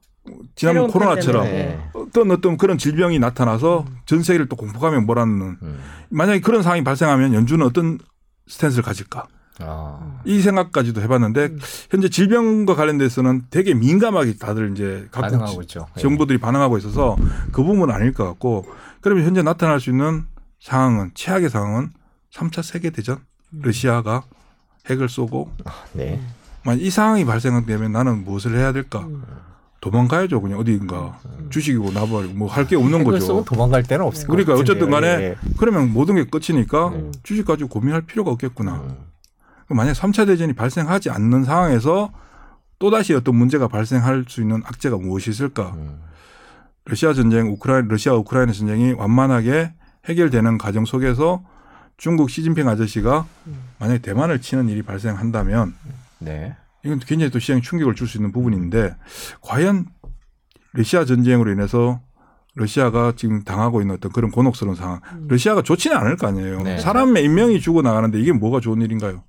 지난번 코로나처럼. 네. 어떤 어떤 그런 질병이 나타나서 전 세계를 또 공포감에 몰아넣는 음. 만약에 그런 상황이 발생하면 연준은 어떤 스탠스를 가질까? 아. 이 생각까지도 해봤는데 음. 현재 질병과 관련돼서는 되게 민감하게 다들 이제 각국 반응하고 있죠. 예. 정부들이 반응하고 있어서 그 부분은 아닐 것 같고 그러면 현재 나타날 수 있는 상황은 최악의 상황은 3차 세계 대전 러시아가 핵을 쏘고 네. 만약 이 상황이 발생되면 나는 무엇을 해야 될까? 음. 도망가야죠 그냥 어디인가 주식이고 나발이고 뭐 할 게 없는 핵을 거죠. 쏘면 도망갈 데는 없을 것 그러니까 같은데요. 어쨌든 간에 예. 그러면 모든 게 끝이니까 음. 주식 가지고 고민할 필요가 없겠구나. 음. 그럼 만약 3차 대전이 발생하지 않는 상황에서 또다시 어떤 문제가 발생할 수 있는 악재가 무엇이 있을까? 음. 러시아 전쟁, 우크라이나 러시아 우크라이나 전쟁이 완만하게 해결되는 과정 속에서 중국 시진핑 아저씨가 만약에 대만을 치는 일이 발생한다면 네. 이건 굉장히 또 시장에 충격을 줄 수 있는 부분인데 과연 러시아 전쟁으로 인해서 러시아가 지금 당하고 있는 어떤 그런 곤혹스러운 상황. 러시아가 좋지는 않을 거 아니에요. 네. 사람의 인명이 죽어 나가는데 이게 뭐가 좋은 일인가요?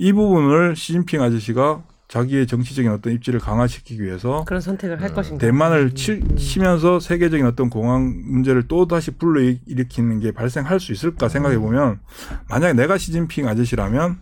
이 부분을 시진핑 아저씨가 자기의 정치적인 어떤 입지를 강화시키기 위해서 그런 선택을 할 것인가. 대만을 치, 치면서 세계적인 어떤 공항 문제를 또 다시 불러일으키는 게 발생할 수 있을까 생각해 보면 만약에 내가 시진핑 아저씨라면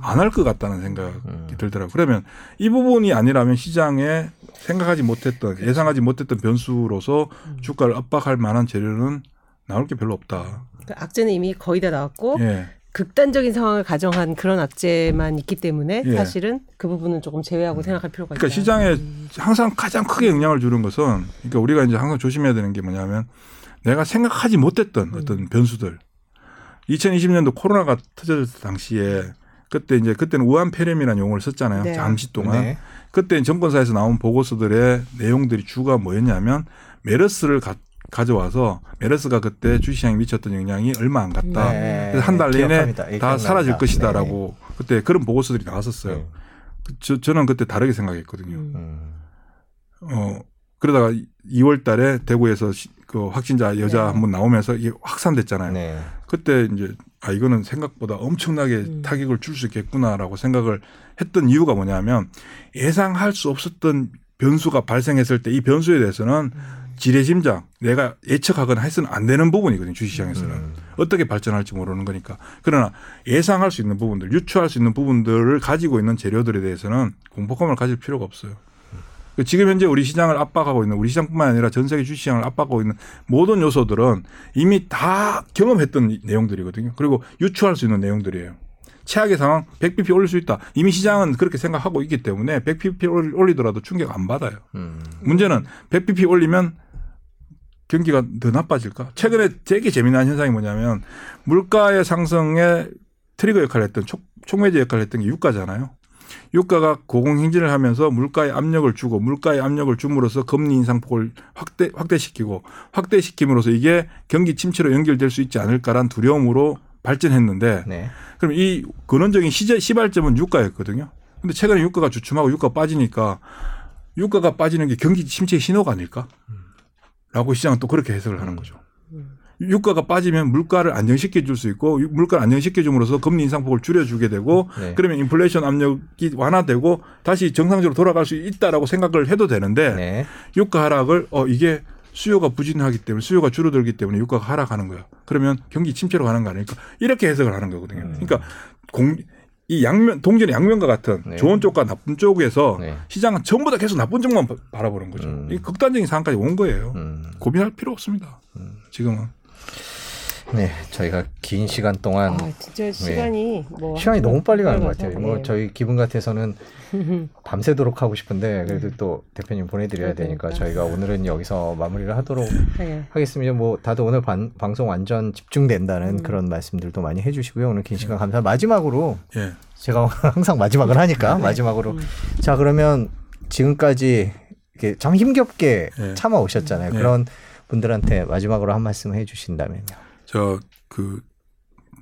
안 할 것 같다는 생각이 들더라고요. 그러면 이 부분이 아니라면 시장에 생각하지 못했던 예상하지 못했던 변수로서 주가를 압박할 만한 재료는 나올 게 별로 없다. 그 악재는 이미 거의 다 나왔고 예. 극단적인 상황을 가정한 그런 악재만 있기 때문에 예. 사실은 그 부분은 조금 제외하고 생각할 필요가 있다. 그러니까 시장에 항상 가장 크게 영향을 주는 것은 그러니까 우리가 이제 항상 조심해야 되는 게 뭐냐면 내가 생각하지 못했던 어떤 변수들. 2020년도 코로나가 터졌을 당시에 그때 이제 그때는 우한 폐렴이라는 용어를 썼잖아요. 네. 잠시 동안. 네. 그때 정권사에서 나온 보고서들의 내용들이 주가 뭐였냐면 메르스를 가, 가져와서 메르스가 그때 주시장에 미쳤던 영향이 얼마 안 갔다. 네. 그래서 한 달 내내. 예, 다. 사라질 것이다라고 그때 그런 보고서들이 나왔었어요. 네. 그 저, 저는 그때 다르게 생각했거든요. 음. 음. 어 그러다가 2월 달에 대구에서 시- 그 확진자 여자 네. 한분 나오면서 이게 확산됐잖아요. 네. 그때 이제 아 이거는 생각보다 엄청나게 음. 타격을 줄 수 있겠구나라고 생각을 했던 이유가 뭐냐면 예상할 수 없었던 변수가 발생했을 때 이 변수에 대해서는 음. 지레짐작 내가 예측하거나 해서는 안 되는 부분이거든요 주시장에서는 음. 어떻게 발전할지 모르는 거니까 그러나 예상할 수 있는 부분들 유추할 수 있는 부분들을 가지고 있는 재료들에 대해서는 공포감을 가질 필요가 없어요. 그 지금 현재 우리 시장을 압박하고 있는 우리 시장뿐만 아니라 전 세계 주시장을 압박하고 있는 모든 요소들은 이미 다 경험했던 이- 내용들이거든요. 그리고 유추할 수 있는 내용들이에요. 최악의 상황 100bp 올릴 수 있다. 이미 시장은 그렇게 생각하고 있기 때문에 100bp 올리더라도 충격 안 받아요. 음. 문제는 100bp 올리면 경기가 더 나빠질까? 최근에 되게 재미난 현상이 뭐냐면 물가의 상승에 트리거 역할을 했던 촉, 촉매제 역할을 했던 게 유가잖아요. 유가가 고공행진을 하면서 물가에 압력을 주고 물가에 압력을 줌으로써 금리 인상폭을 확대 확대시키고 확대시킴으로써 이게 경기 침체로 연결될 수 있지 않을까란 두려움으로 발전했는데 네. 그럼 이 근원적인 시제 시발점은 유가였거든요. 근데 최근에 유가가 주춤하고 유가 빠지니까 유가가 빠지는 게 경기 침체의 신호가 아닐까? 라고 시장은 또 그렇게 해석을 하는 거죠. 유가가 빠지면 물가를 안정시켜 줄 수 있고 유- 물가를 안정시켜 줌으로써 금리 인상폭을 줄여 주게 되고 네. 그러면 인플레이션 압력이 완화되고 다시 정상적으로 돌아갈 수 있다라고 생각을 해도 되는데 네. 유가 하락을 어 이게 수요가 부진하기 때문에 수요가 줄어들기 때문에 유가가 하락하는 거예요. 그러면 경기 침체로 가는 거 아닐까? 이렇게 해석을 하는 거거든요. 음. 그러니까 공, 이 양면 동전의 양면과 같은 네. 좋은 쪽과 나쁜 쪽에서 네. 시장은 전부 다 계속 나쁜 쪽만 바- 바라보는 거죠. 음. 이 극단적인 상황까지 온 거예요. 음. 고민할 필요 없습니다. 지금은. 네. 저희가 긴 시간 동안 아, 진짜 시간이 뭐 시간이 너무 빨리 가는 것 같아요. 뭐 네. 저희 기분 같아서는 (laughs) 밤새도록 하고 싶은데 그래도 음. 또 대표님 보내드려야 되니까 그러니까. 저희가 오늘은 여기서 마무리를 하도록 네. 하겠습니다. 뭐 다들 오늘 반- 방송 완전 집중된다는 음. 그런 말씀들도 많이 해주시고요. 오늘 긴 시간 감사. 마지막으로 예. 제가 (laughs) 항상 마지막을 하니까 네. 마지막으로 음. 자 그러면 지금까지 이렇게 참 힘겹게 네. 참아 오셨잖아요. 네. 그런 분들한테 마지막으로 한 말씀 해주신다면요. 저그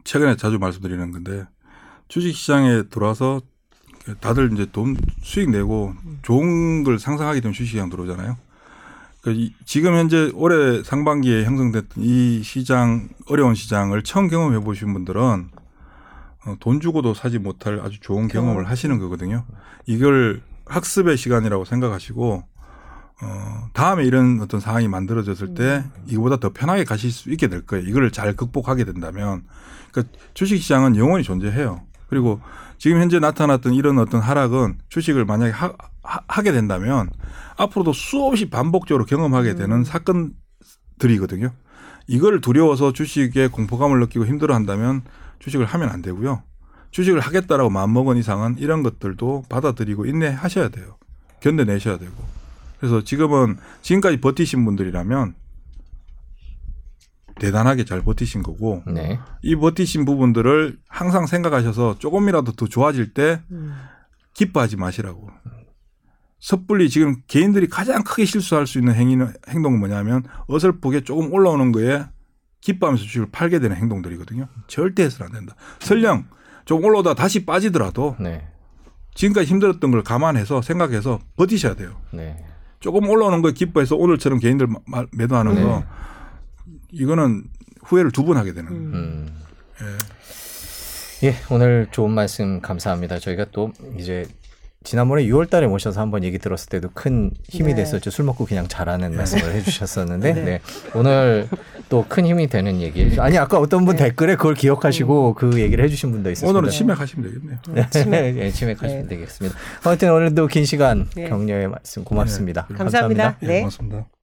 최근에 자주 말씀드리는 건데 주식 시장에 들어와서 다들 이제 돈 수익 내고 좋은 걸 상상하게 되면 주식 시장 들어오잖아요. 그 이- 지금 현재 올해 상반기에 형성됐던 이 시장 어려운 시장을 처음 경험해 보신 분들은 어, 돈 주고도 사지 못할 아주 좋은 경험을 하시는 거거든요. 이걸 학습의 시간이라고 생각하시고 어, 다음에 이런 어떤 상황이 만들어졌을 때 이거보다 더 편하게 가실 수 있게 될 거예요. 이거를 잘 극복하게 된다면. 그러니까 주식 시장은 영원히 존재해요. 그리고 지금 현재 나타났던 이런 어떤 하락은 주식을 만약에 하, 하, 게 된다면 앞으로도 수없이 반복적으로 경험하게 되는 사건들이거든요. 이걸 두려워서 주식에 공포감을 느끼고 힘들어 한다면 주식을 하면 안 되고요. 주식을 하겠다라고 마음먹은 이상은 이런 것들도 받아들이고 인내하셔야 돼요. 견뎌내셔야 되고. 그래서 지금은 지금까지 버티신 분들이라면 대단하게 잘 버티신 거고 네. 이 버티신 부분들을 항상 생각하셔서 조금이라도 더 좋아질 때 음. 기뻐하지 마시라고. 섣불리 지금 개인들이 가장 크게 실수할 수 있는 행위는 행동은 뭐냐면 어설프게 조금 올라오는 거에 기뻐하면서 주식을 팔게 되는 행동들이거든요. 절대 해서는 안 된다. 설령 좀 올라오다 다시 빠지더라도 네. 지금까지 힘들었던 걸 감안해서 생각해서 버티셔야 돼요. 네. 조금 올라오는 거 기뻐해서 오늘처럼 개인들 마- 마- 매도하는 네. 거 이거는 후회를 두 번 하게 되는 거예요. 음. 음. 예. 예, 오늘 좋은 말씀 감사합니다. 저희가 또 이제 지난번에 6월 달에 모셔서 한번 얘기 들었을 때도 큰 힘이 네. 됐었죠. 술 먹고 그냥 자라는 말씀을 해주셨었는데, (laughs) 네. 네. 오늘 또 큰 힘이 되는 얘기. 아니, 아까 어떤 분 네. 댓글에 그걸 기억하시고 그 얘기를 해주신 분도 있었습니다. 오늘은 치맥하시면 되겠네요. 음, 치맥. 예, (laughs) 치맥하시면 네. 되겠습니다. 아무튼 오늘도 긴 시간 네. 격려의 말씀 고맙습니다. 네. 감사합니다. 예, 네. 고맙습니다.